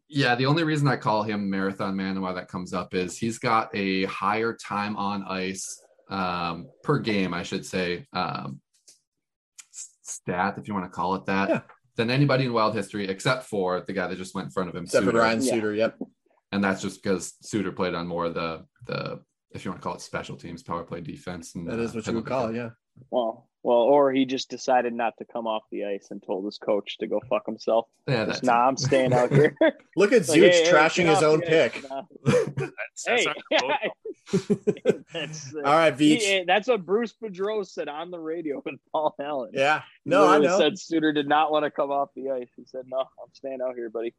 Yeah, the only reason I call him marathon man and why that comes up is he's got a higher time on ice um, per game, I should say, um, stat if you want to call it that, Yeah. Than anybody in wild history except for the guy that just went in front of him, Except for Suter. Ryan Yeah. Suter. Yep. and that's just because Suter played on more of the the if you want to call it special teams, power play defense, and That is uh, what you would call it. Yeah. well, well, or he just decided not to come off the ice and told his coach to go fuck himself. Yeah, Just, nah, I'm staying out here. Look at Like, Zooch hey, hey, trashing get his off own the pick. That's, that's Hey, not that's, uh, All right, he- Veach. eh, that's what Bruce Pedro said on the radio with Paul Allen. Yeah. He No, I know. Said Suter did not want to come off the ice. He said, "No, I'm staying out here, buddy."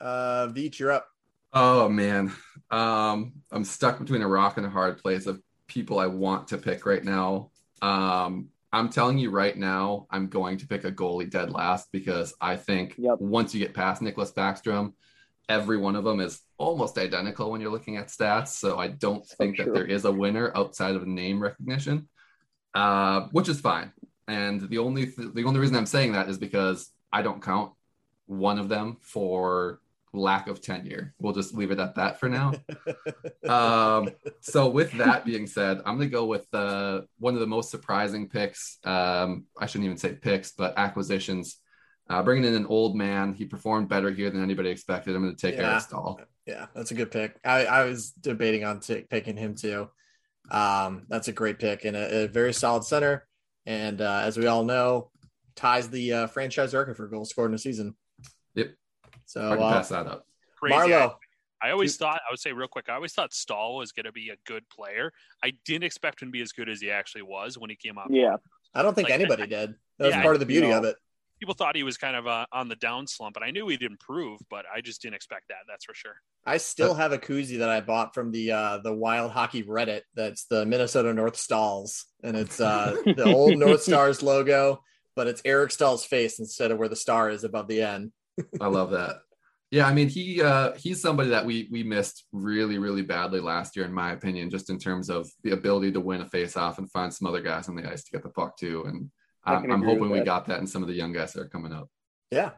Uh, Veach, you're up. Oh man, um, I'm stuck between a rock and a hard place of people I want to pick right now. Um, I'm telling you right now, I'm going to pick a goalie dead last because I think Yep. once you get past Niklas Backstrom, every one of them is almost identical when you're looking at stats. So I don't think that there is a winner outside of name recognition, uh, which is fine. And the only th- the only reason I'm saying that is because I don't count one of them for lack of tenure. We'll just leave it at that for now. um, so with that being said, I'm gonna go with uh, one of the most surprising picks. Um, I shouldn't even say picks, but acquisitions. Uh, bringing in an old man, he performed better here than anybody expected. I'm going to take Yeah. Eric Staal. Yeah, that's a good pick. I, I was debating on t- picking him too. Um, that's a great pick and a, a very solid center. And uh, as we all know, ties the uh, franchise record for goals scored in a season. Yep. So I can uh, pass that up. Crazy. Marlo, I always thought I would say real quick. I always thought Staal was going to be a good player. I didn't expect him to be as good as he actually was when he came out. Yeah. I don't think Like, anybody I- did. That was Yeah, part of the beauty no. of it. People thought he was kind of uh, on the down slump, and I knew he'd improve, but I just didn't expect that. That's for sure. I still have a koozie that I bought from the uh, the Wild Hockey Reddit. That's the Minnesota North Stalls, and it's uh, the old North Stars logo, but it's Eric Staal's face instead of where the star is above the N. I love that. Yeah, I mean he uh, he's somebody that we we missed really really badly last year, in my opinion, just in terms of the ability to win a face off and find some other guys on the ice to get the puck to. And I I'm, I'm hoping we that. got that in some of the young guys that are coming up. Yeah.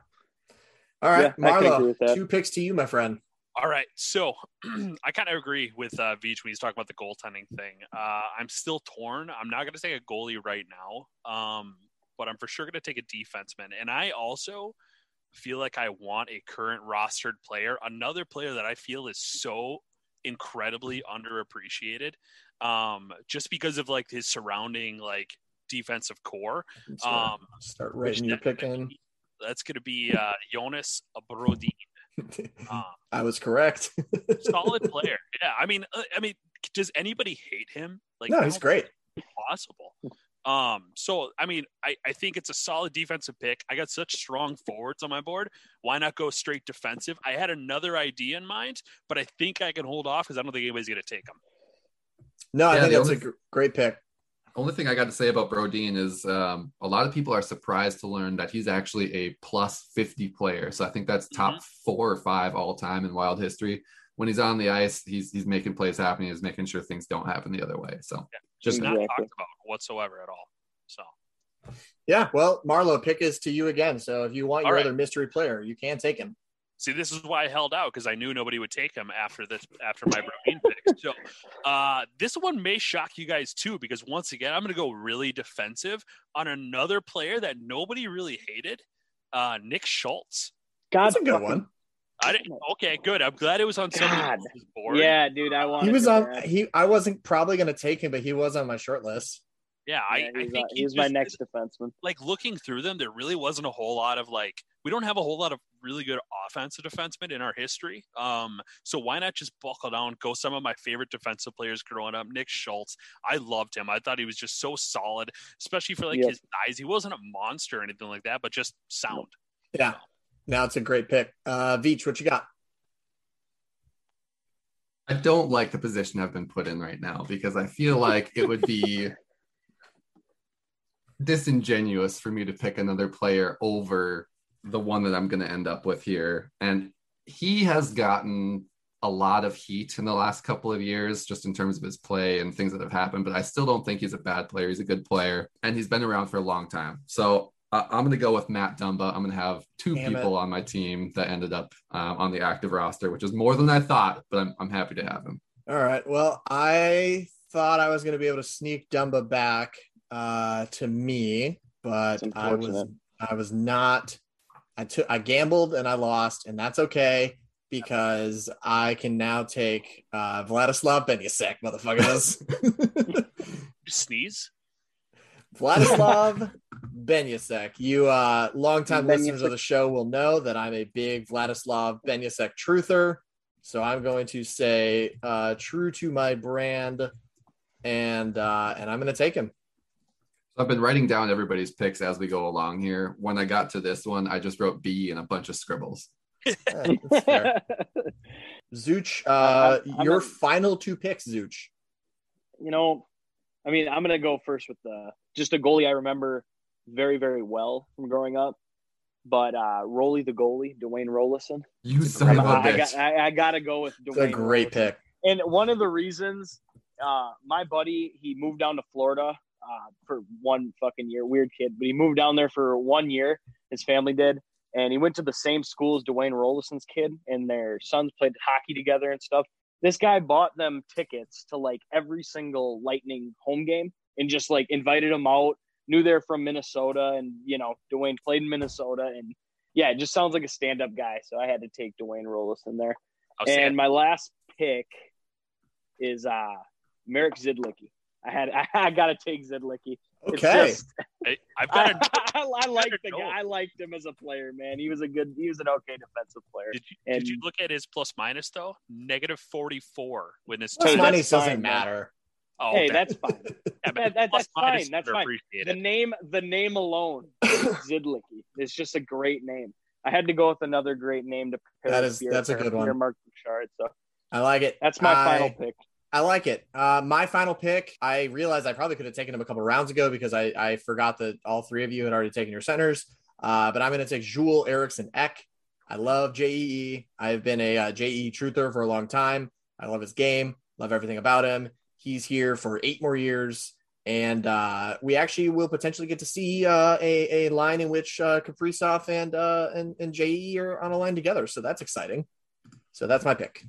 All right, Yeah, I can agree Marlo, two picks to you, my friend. All right, so I kind of agree with uh, Veach when he's talking about the goaltending thing. Uh, I'm still torn. I'm not going to take a goalie right now, um, but I'm for sure going to take a defenseman. And I also feel like I want a current rostered player, another player that I feel is so incredibly underappreciated, um, just because of like his surrounding like defensive core. Um, start writing your pick in. That's going to be uh, Jonas Brodin. Um, I was correct. solid player. Yeah, I mean, uh, I mean, does anybody hate him? Like, no, he's great. possible. Um, so I mean, I, I think it's a solid defensive pick. I got such strong forwards on my board. Why not go straight defensive? I had another idea in mind, but I think I can hold off because I don't think anybody's going to take him. No, I Yeah, think the that's a only- gr- great pick. Only thing I got to say about Brodin is um, a lot of people are surprised to learn that he's actually a plus 50 player. So I think that's top four or five all time in wild history. When he's on the ice, he's he's making plays happen. He's making sure things don't happen the other way. So Just not Exactly. talked about whatsoever at all. So Yeah, well, Marlo, pick is to you again. So if you want your All right. other mystery player, you can take him. See, this is why I held out because I knew nobody would take him after this after my Brodin pick. So uh, this one may shock you guys too, because once again, I'm going to go really defensive on another player that nobody really hated, uh, Nick Schultz. God, That's a good fucking- one. I didn't. Okay, good. I'm glad it was on God. board. Yeah, dude, I want. He was on. He. I wasn't probably going to take him, but he was on my short list. yeah. I, Yeah, I he's, think he's my next defenseman. Like looking through them, there really wasn't a whole lot of like. We don't have a whole lot of really good offensive defensemen in our history. Um, so why not just buckle down, go some of my favorite defensive players growing up? Nick Schultz, I loved him. I thought he was just so solid, especially for like Yep. his size. He wasn't a monster or anything like that, but just sound. Yeah. Now it's a great pick. Uh, Veach, what you got? I don't like the position I've been put in right now because I feel like it would be disingenuous for me to pick another player over the one that I'm going to end up with here. And he has gotten a lot of heat in the last couple of years, just in terms of his play and things that have happened. But I still don't think he's a bad player. He's a good player and he's been around for a long time. So uh, I'm going to go with Matt Dumba. I'm going to have two Damn people on my team that ended up um, on the active roster, which is more than I thought, but I'm, I'm happy to have him. All right. Well, I thought I was going to be able to sneak Dumba back uh, to me, but I was. I was not. I took I gambled and I lost, and that's okay because I can now take uh, Vladislav Benysek, motherfuckers. You sneeze. Vladislav Benysek. You uh longtime Benysek. listeners of the show will know that I'm a big Vladislav Benysek truther. So I'm going to say uh true to my brand and uh and I'm gonna take him. So I've been writing down everybody's picks as we go along here. When I got to this one, I just wrote B and a bunch of scribbles. That's fair. Uh I'm- I'm your a- final two picks, Zuch. you know, I mean, I'm gonna go first with the just a goalie I remember very very well from growing up. But uh Rolly the goalie, Dwayne Roloson. You son of a I, I bitch. got I, I gotta go with Dwayne. It's a great Roloson. pick. And one of the reasons, uh, my buddy, he moved down to Florida uh, for one fucking year. Weird kid, but he moved down there for one year. His family did, and he went to the same school as Dwayne Roloson's kid, and their sons played hockey together and stuff. This guy bought them tickets to like every single Lightning home game, and just like invited them out. Knew they're from Minnesota, and you know Dwayne played in Minnesota, and yeah, it just sounds like a stand-up guy. So I had to take Dwayne Roloson there. Outstanding. And my last pick is uh Marek Zidlicky. I had I, I gotta take Zidlicky. Okay. just- I, I've got a I, I liked the know. guy. I liked him as a player, man. He was a good. He was an okay defensive player. Did you, And- did you look at his plus minus though? Negative forty four when this team- minus doesn't fine, man. matter. Oh, hey, that- that's fine. yeah, that- that- that's fine, that's fine. appreciated. The name, the name alone, Zidlicky. It's just a great name. I had to go with another great name to prepare. That is with that's a good one. Marc Bouchard. So I like it. that's my I- final pick. I like it. Uh, my final pick. I realized I probably could have taken him a couple rounds ago because I, I forgot that all three of you had already taken your centers. Uh, but I'm going to take Jules Eriksson Ek. I love JEE. I've been a uh, JE truther for a long time. I love his game. Love everything about him. He's here for eight more years, and uh, we actually will potentially get to see uh, a a line in which uh, Kaprizov and uh, and and JE are on a line together. So that's exciting. So that's my pick.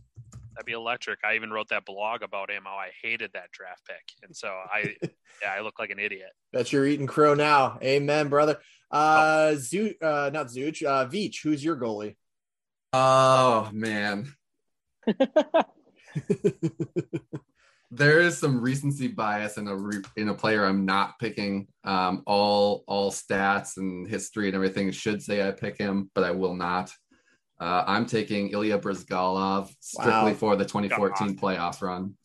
That'd be electric. I even wrote that blog about him how I hated that draft pick, and so I yeah I look like an idiot. Bet you're eating crow now. Amen, brother. Uh, Zoo, uh, not Zooch, uh, Veach, who's your goalie? Oh man. there is some recency bias in a re- in a player I'm not picking. Um, all all stats and history and everything should say I pick him, but I will not. Uh, I'm taking Ilya Bryzgalov strictly Wow. for the 2014 playoff run.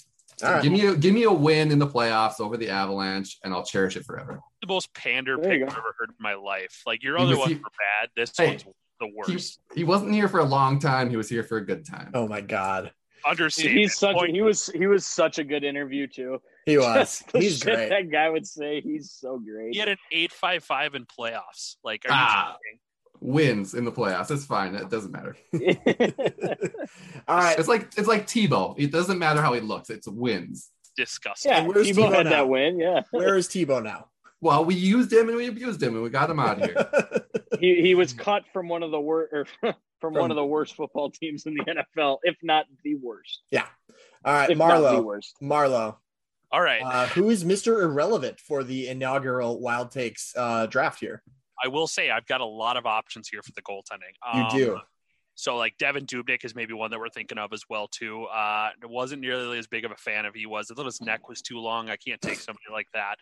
All right. Give me a, give me a win in the playoffs over the Avalanche, and I'll cherish it forever. The most pander pick go. I've ever heard in my life. Like your He other was- ones he- were bad. This Hey, one's the He, worst. he wasn't here for a long time. He was here for a good time. Oh my God, Understatement. He's such. Point- He was. He was such a good interview too. he was. He's great. That guy would say he's so great. He had an eight five five in playoffs. Like, are Ah. joking? Wins in the playoffs. It's fine. It doesn't matter. All right. It's like it's like Tebow. It doesn't matter how he looks. It's wins. Disgusting. yeah, And Tebow Tebow had now? that win. Yeah, Where is Tebow now? Well, we used him and we abused him and we got him out of here. he he was cut from one of the worst, from, From- one of the worst football teams in the NFL, if not the worst. Yeah. All right, If not Marlo. Marlo, All right. uh, who is Mr. Irrelevant for the inaugural Wild Takes uh, draft here? I will say I've got a lot of options here for the goaltending. You Um, do. So like Devan Dubnyk is maybe one that we're thinking of as well too. Uh, wasn't nearly as big of a fan of he was. I thought his neck was too long. I can't take somebody like that.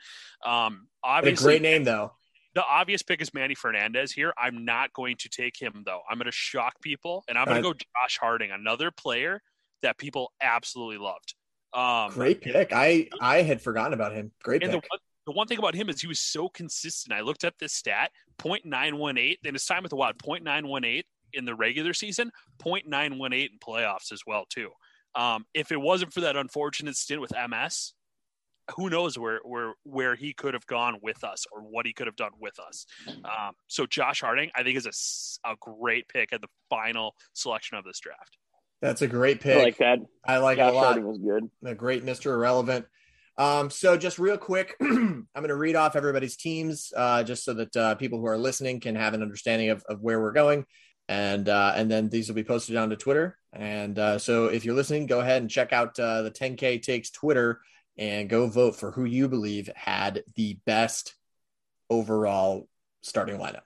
Um, What a great name, though. The obvious pick is Manny Fernandez here. I'm not going to take him though. I'm going to shock people, and I'm going to go Josh Harding, another player that people absolutely loved. Um, Great pick. I I had forgotten about him. Great and the one, the one thing about him is he was so consistent. I looked up this stat 0.918 in his time with the Wild, 0.918 in the regular season, 0.918 in playoffs as well, too. Um, if it wasn't for that unfortunate stint with MS, who knows where where where he could have gone with us or what he could have done with us. Um, so Josh Harding, I think, is a s- a, great pick at the final selection of this draft. That's a great pick. I like that. I like Josh a lot. Harding was good. a great Mr. Irrelevant. Um, so just real quick, I'm going to read off everybody's teams, uh, just so that uh, people who are listening can have an understanding of, of where we're going. And, uh, and then these will be posted onto Twitter. And, uh, so if you're listening, go ahead and check out, uh, the 10k takes Twitter and go vote for who you believe had the best overall starting lineup.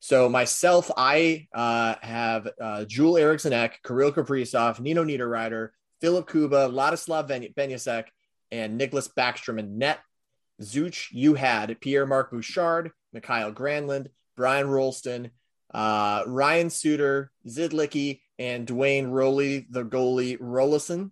So myself, I uh, have uh, Jewel Eriksson Ek, Kirill Kaprizov, Nino Niederreiter, Filip Kuba, Ladislav Ben- Benysek, and Niklas Backstrom in net. Zuch, you had Pierre Marc Bouchard, Mikael Granlund, Brian Rolston, uh, Ryan Suter, Zidlicky, and Dwayne Rowley, the goalie Roloson.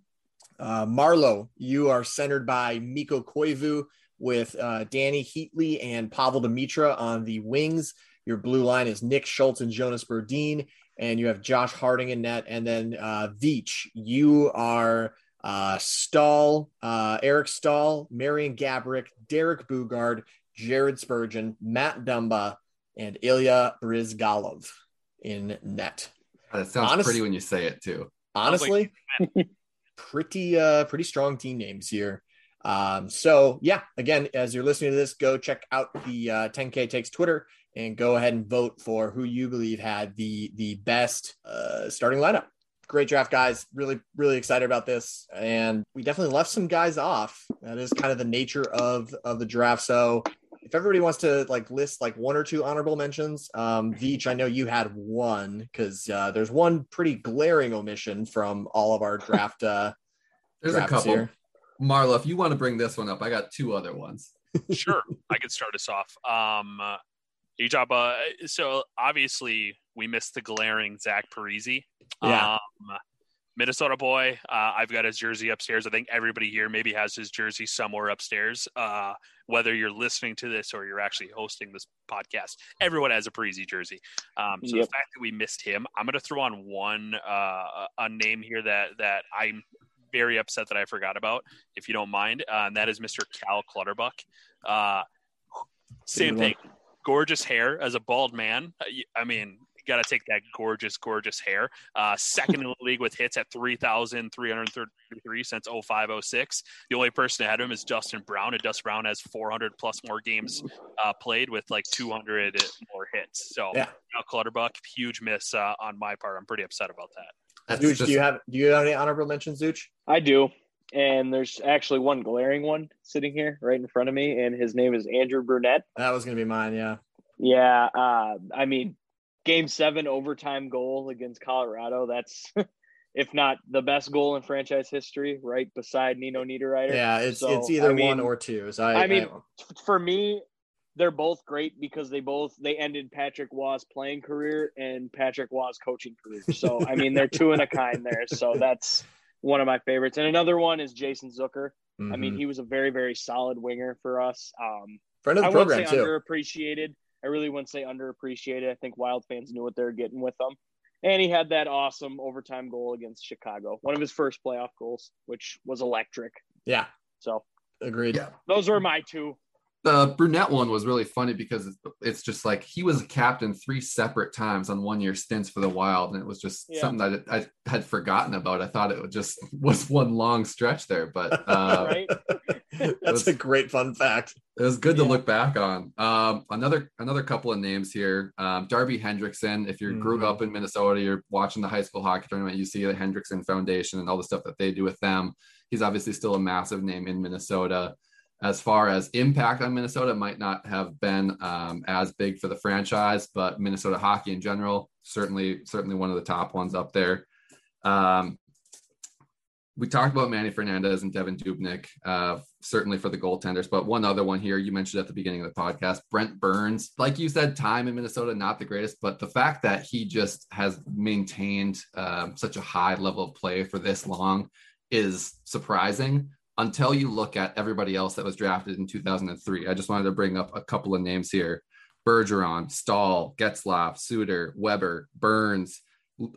Uh, Marlo, you are centered by Mikko Koivu with uh, Dany Heatley and Pavel Demitra on the wings. Your blue line is Nick Schultz and Jonas Brodin, and you have Josh Harding in net. And then uh, Veach, you are uh, Staal, uh, Eric Staal, Marian Gaborik, Derek Boogaard, Jared Spurgeon, Matt Dumba, and Ilya Bryzgalov in net. That sounds Honest, pretty when you say it too. Honestly, pretty uh pretty strong team names here. Um, so yeah, again, as you're listening to this, go check out the uh, 10K takes Twitter and go ahead and vote for who you believe had the the best uh, starting lineup. Great draft, guys. Really, really excited about this, and we definitely left some guys off. That is kind of the nature of of the draft. So if everybody wants to like list like one or two honorable mentions, um, Veach, I know you had one because uh, there's one pretty glaring omission from all of our draft. Uh, there's a couple. Here. Marla, if you want to bring this one up, I got two other ones. sure, I can start us off. Um, Ejaba, so obviously we missed the glaring Zach Parise. Yeah. Um, Minnesota boy. Uh, I've got his jersey upstairs. I think everybody here maybe has his jersey somewhere upstairs. Uh, whether you're listening to this or you're actually hosting this podcast, everyone has a Parise jersey. Um, so yep. the fact that we missed him, I'm going to throw on one uh, a name here that that I'm very upset that I forgot about, if you don't mind, uh, and that is Mr. Cal Clutterbuck. Uh, same thing, gorgeous hair as a bald man. Uh, I mean, got to take that gorgeous, gorgeous hair. Uh, second in the league with hits at 3,333 since 0506. The only person ahead of him is Dustin Brown, and Dustin Brown has 400 plus more games uh, played with like 200 more hits. So, yeah. Clutterbuck, huge miss uh, on my part. I'm pretty upset about that. Zuch, just... do you have do you have any honorable mentions, Zuch? I do. And there's actually one glaring one sitting here right in front of me, and his name is Andrew Brunette. That was going to be mine, yeah. Yeah, uh, I mean, game seven overtime goal against Colorado. That's if not the best goal in franchise history, right beside Nino Niederreiter. Yeah, it's so, it's either I mean, one or two. So I, I mean, I, for me, they're both great because they both they ended Patrick Roy's playing career and Patrick Roy's coaching career. So I mean, they're two in a kind there. So that's one of my favorites. And another one is Jason Zucker. Mm-hmm. I mean, mm-hmm. he was a very very solid winger for us. Um, Friend of the I program too. Underappreciated I really wouldn't say underappreciated. I think Wild fans knew what they were getting with him. And he had that awesome overtime goal against Chicago, one of his first playoff goals, which was electric. Yeah. So agreed. Yeah. Those were my two. The brunette one was really funny because it's just like he was a captain three separate times on one year stints for the Wild, and it was just yeah. something that I had forgotten about. I thought it just was one long stretch there, but uh, right? That's was, a great fun fact. It was good yeah. to look back on. Um, another another couple of names here. Um, Darby Hendrickson. If you mm-hmm. grew up in Minnesota, you're watching the high school hockey tournament. You see the Hendrickson Foundation and all the stuff that they do with them. He's obviously still a massive name in Minnesota. As far as impact on Minnesota, might not have been um, as big for the franchise, but Minnesota hockey in general, certainly certainly one of the top ones up there. Um, we talked about Manny Fernandez and Devan Dubnyk, uh, certainly for the goaltenders, but one other one here you mentioned at the beginning of the podcast, Brent Burns. Like you said, time in Minnesota not the greatest, but the fact that he just has maintained um, such a high level of play for this long is surprising. Until you look at everybody else that was drafted in 2003, I just wanted to bring up a couple of names here: Bergeron, Staal, Getzlaf, Suter, Weber, Burns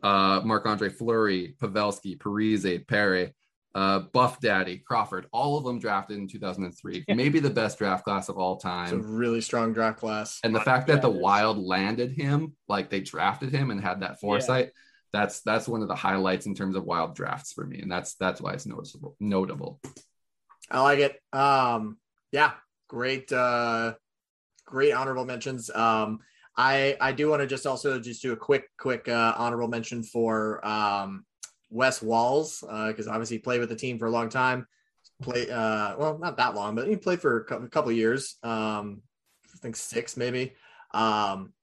uh, Marc Andre Fleury, Pavelski, Parise, Perry, uh, Buff Daddy, Crawford, all of them drafted in 2003. Yeah. Maybe the best draft class of all time. It's a really strong draft class. And the fact that the Wild landed him, like they drafted him and had that foresight, yeah. that's that's one of the highlights in terms of Wild drafts for me, and that's that's why it's noticeable, notable. I like it. Um, yeah, great, uh, great honorable mentions. Um, I I do want to just also just do a quick quick uh, honorable mention for um, Wes Walz because uh, obviously he played with the team for a long time. Play uh, well, not that long, but he played for a couple years. Um, I think six maybe. Um,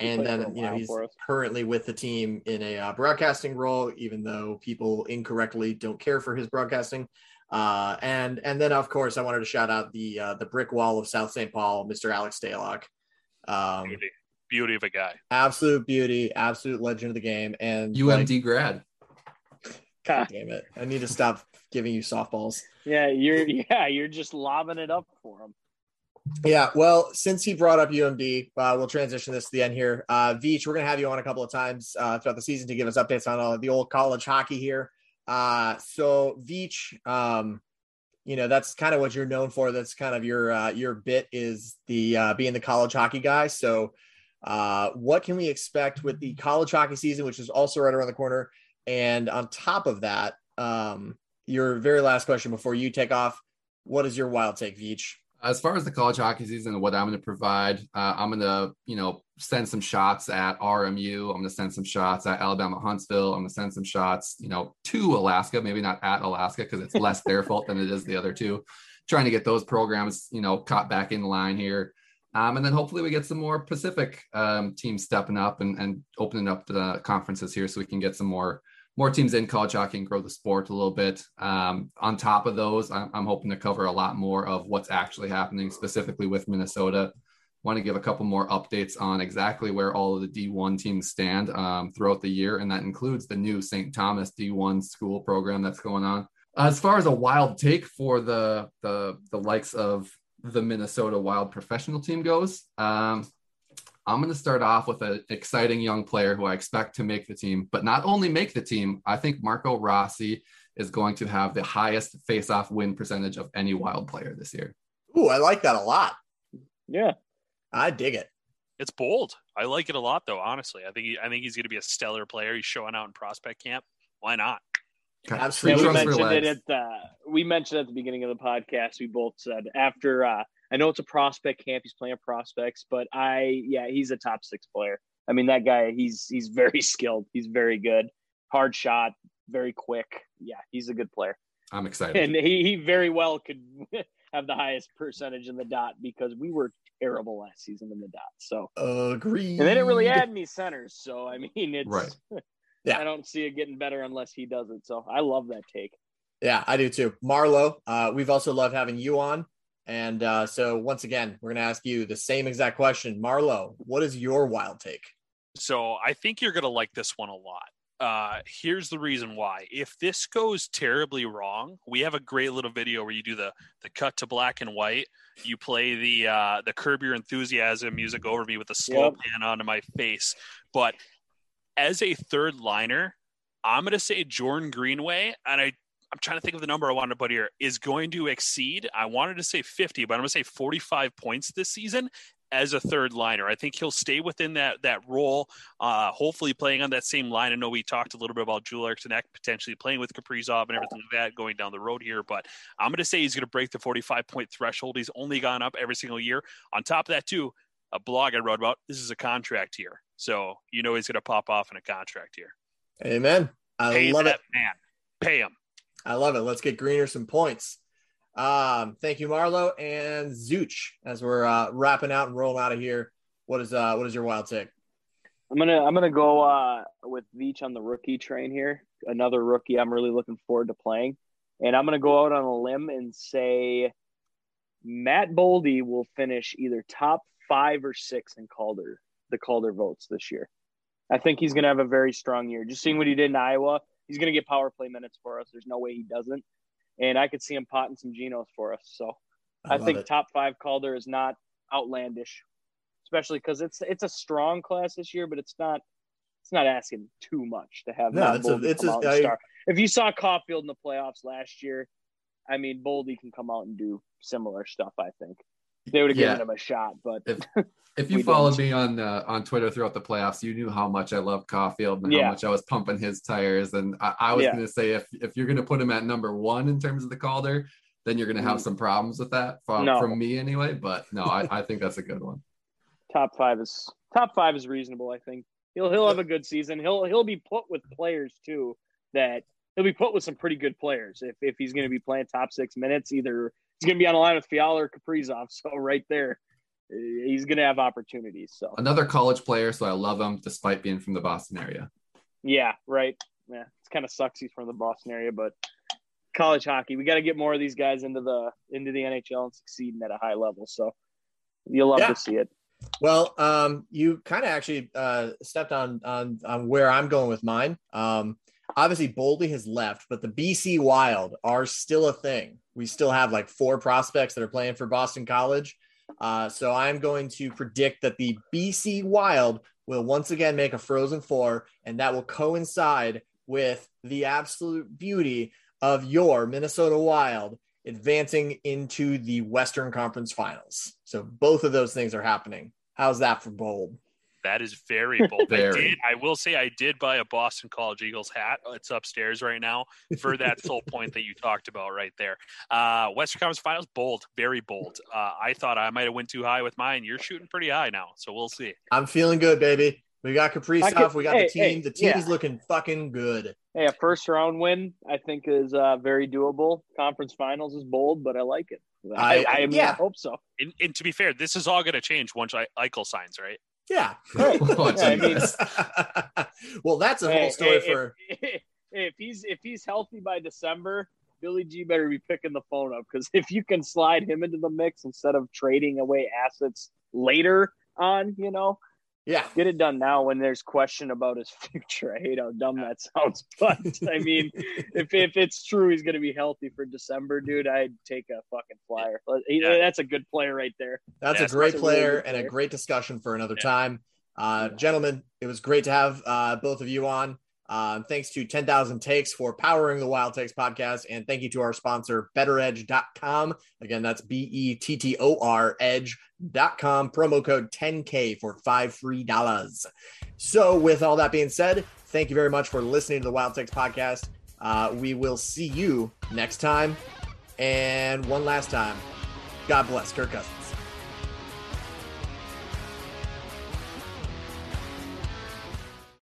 and then you know he's currently with the team in a uh, broadcasting role, even though people incorrectly don't care for his broadcasting. Uh, and and then of course I wanted to shout out the uh, the brick wall of South St. Paul, Mr. Alex Stalock. Um, beauty of a guy. Absolute beauty, absolute legend of the game, and UMD like, grad. God damn it! I need to stop giving you softballs. Yeah, you're yeah, you're just lobbing it up for him. Yeah, well, since he brought up UMD, uh, we'll transition this to the end here. Uh, Veach, we're going to have you on a couple of times uh, throughout the season to give us updates on uh, the old college hockey here. Uh, so Veach, um, you know that's kind of what you're known for. That's kind of your uh, your bit is the uh, being the college hockey guy. So, uh, what can we expect with the college hockey season, which is also right around the corner? And on top of that, um, your very last question before you take off, what is your wild take, Veach? As far as the college hockey season and what I'm going to provide, uh, I'm going to, you know, send some shots at RMU. I'm going to send some shots at Alabama Huntsville. I'm going to send some shots, you know, to Alaska, maybe not at Alaska because it's less their fault than it is the other two. Trying to get those programs, you know, caught back in line here. Um, and then hopefully we get some more Pacific um, teams stepping up and, and opening up the conferences here so we can get some more more teams in college hockey and grow the sport a little bit. Um, on top of those, I'm, I'm, hoping to cover a lot more of what's actually happening specifically with Minnesota. Want to give a couple more updates on exactly where all of the D1 teams stand um, throughout the year, and that includes the new St. Thomas D1 school program that's going on. As far as a wild take for the the, the likes of the Minnesota Wild professional team goes, um, I'm going to start off with an exciting young player who I expect to make the team, but not only make the team, I think Marco Rossi is going to have the highest face-off win percentage of any wild player this year. Ooh, I like that a lot. Yeah. I dig it. It's bold. I like it a lot though, honestly. I think he, I think he's going to be a stellar player. He's showing out in prospect camp. Why not? Absolutely. Yeah, we mentioned it at the, we mentioned at the beginning of the podcast. We both said after uh, I know it's a prospect camp. He's playing prospects, but I, yeah, he's a top six player. I mean, that guy, he's he's very skilled. He's very good. Hard shot, very quick. Yeah, he's a good player. I'm excited. And he, he very well could have the highest percentage in the dot because we were terrible last season in the dot. So agreed. And they didn't really add any centers. So I mean, it's right. Yeah. I don't see it getting better unless he does it. So I love that take. Yeah, I do too. Marlo, uh, we've also loved having you on. And uh, so, once again, we're going to ask you the same exact question. Marlo, what is your wild take? So, I think you're going to like this one a lot. Uh, here's the reason why. If this goes terribly wrong, we have a great little video where you do the the cut to black and white. You play the uh, the Curb Your Enthusiasm music over me with a slow yep. pan onto my face. But as a third liner, I'm going to say Jordan Greenway, and I I'm trying to think of the number I wanted to put here, is going to exceed, I wanted to say 50, but I'm going to say 45 points this season as a third liner. I think he'll stay within that that role, uh, hopefully playing on that same line. I know we talked a little bit about Joel Eriksson potentially playing with Kaprizov and everything like that going down the road here, but I'm going to say he's going to break the 45 point threshold. He's only gone up every single year. On top of that, too, a blog I wrote about this is a contract here. So you know he's going to pop off in a contract here. Amen. I Pay love that it. man. Pay him. I love it. Let's get Greener some points. Um, thank you, Marlo and Zooch. As we're uh, wrapping out and rolling out of here, what is uh, what is your wild take? I'm gonna I'm gonna go uh, with Veach on the rookie train here. Another rookie I'm really looking forward to playing, and I'm gonna go out on a limb and say Matt Boldy will finish either top five or six in Calder the Calder votes this year. I think he's gonna have a very strong year. Just seeing what he did in Iowa, he's going to get power play minutes for us. There's no way he doesn't. And I could see him potting some Genos for us. So I, I think it. top five Calder is not outlandish, especially because it's it's a strong class this year, but it's not it's not asking too much to have. No, it's a, it's a, I, star. If you saw Caufield in the playoffs last year, I mean, Boldy can come out and do similar stuff. I think they would have yeah. given him a shot, but if, if you followed me on uh, on Twitter throughout the playoffs, you knew how much I love Caufield and yeah. how much I was pumping his tires. And I, I was yeah. going to say if if you're going to put him at number one in terms of the Calder, then you're going to have mm. some problems with that from, no. from me anyway. But no, I, I think that's a good one. Top five is top five is reasonable. I think he'll he'll have a good season. He'll he'll be put with players too that he'll be put with some pretty good players if if he's going to be playing top six minutes. Either he's going to be on the line with Fiala or Kaprizov. So right there he's going to have opportunities. So another college player, so I love him despite being from the Boston area. Yeah, right. Yeah, it's kind of sucks he's from the Boston area, but college hockey, we got to get more of these guys into the into the NHL and succeeding at a high level. So you'll love yeah. to see it. Well, um, you kind of actually uh, stepped on, on on where I'm going with mine. Um, obviously, Boldy has left, but the BC Wild are still a thing. We still have like four prospects that are playing for Boston College. Uh, so I'm going to predict that the BC Wild will once again make a Frozen Four, and that will coincide with the absolute beauty of your Minnesota Wild advancing into the Western Conference Finals. So both of those things are happening. How's that for bold? That is very bold. I did. I will say I did buy a Boston College Eagles hat. It's upstairs right now for that sole point that you talked about right there. Uh, Western Conference Finals, bold, very bold. Uh, I thought I might have went too high with mine. You're shooting pretty high now, so we'll see. I'm feeling good, baby. We got I Kaprizov. We got hey, the team. hey, the team's yeah. looking fucking good. Hey, a first round win, I think, is uh, very doable. Conference finals is bold, but I like it. I, I- I, mean, yeah. I hope so. And, and to be fair, this is all going to change once I, Eichel signs, right? Yeah. Right. Oh, Yeah, I mean, well, that's a hey, whole story hey, for. if, if he's if he's healthy by December, Billy G better be picking the phone up because if you can slide him into the mix instead of trading away assets later on, you know, Yeah. get it done now when there's question about his future. I hate how dumb that sounds, but I mean, if if it's true he's going to be healthy for December, dude, I'd take a fucking flyer. He- Yeah. That's a good player right there. That's Yeah, a great that's a really player and a great discussion for another Yeah. time. Uh, Gentlemen, it was great to have uh, both of you on. Um, thanks to 10,000 Takes for powering the Wild Takes podcast. And thank you to our sponsor, bettoredge.com. Again, that's B E T T O R edge.com. Promo code 10K for five free dollars. So, with all that being said, thank you very much for listening to the Wild Takes podcast. Uh, we will see you next time. And one last time, God bless Kirk Cousins.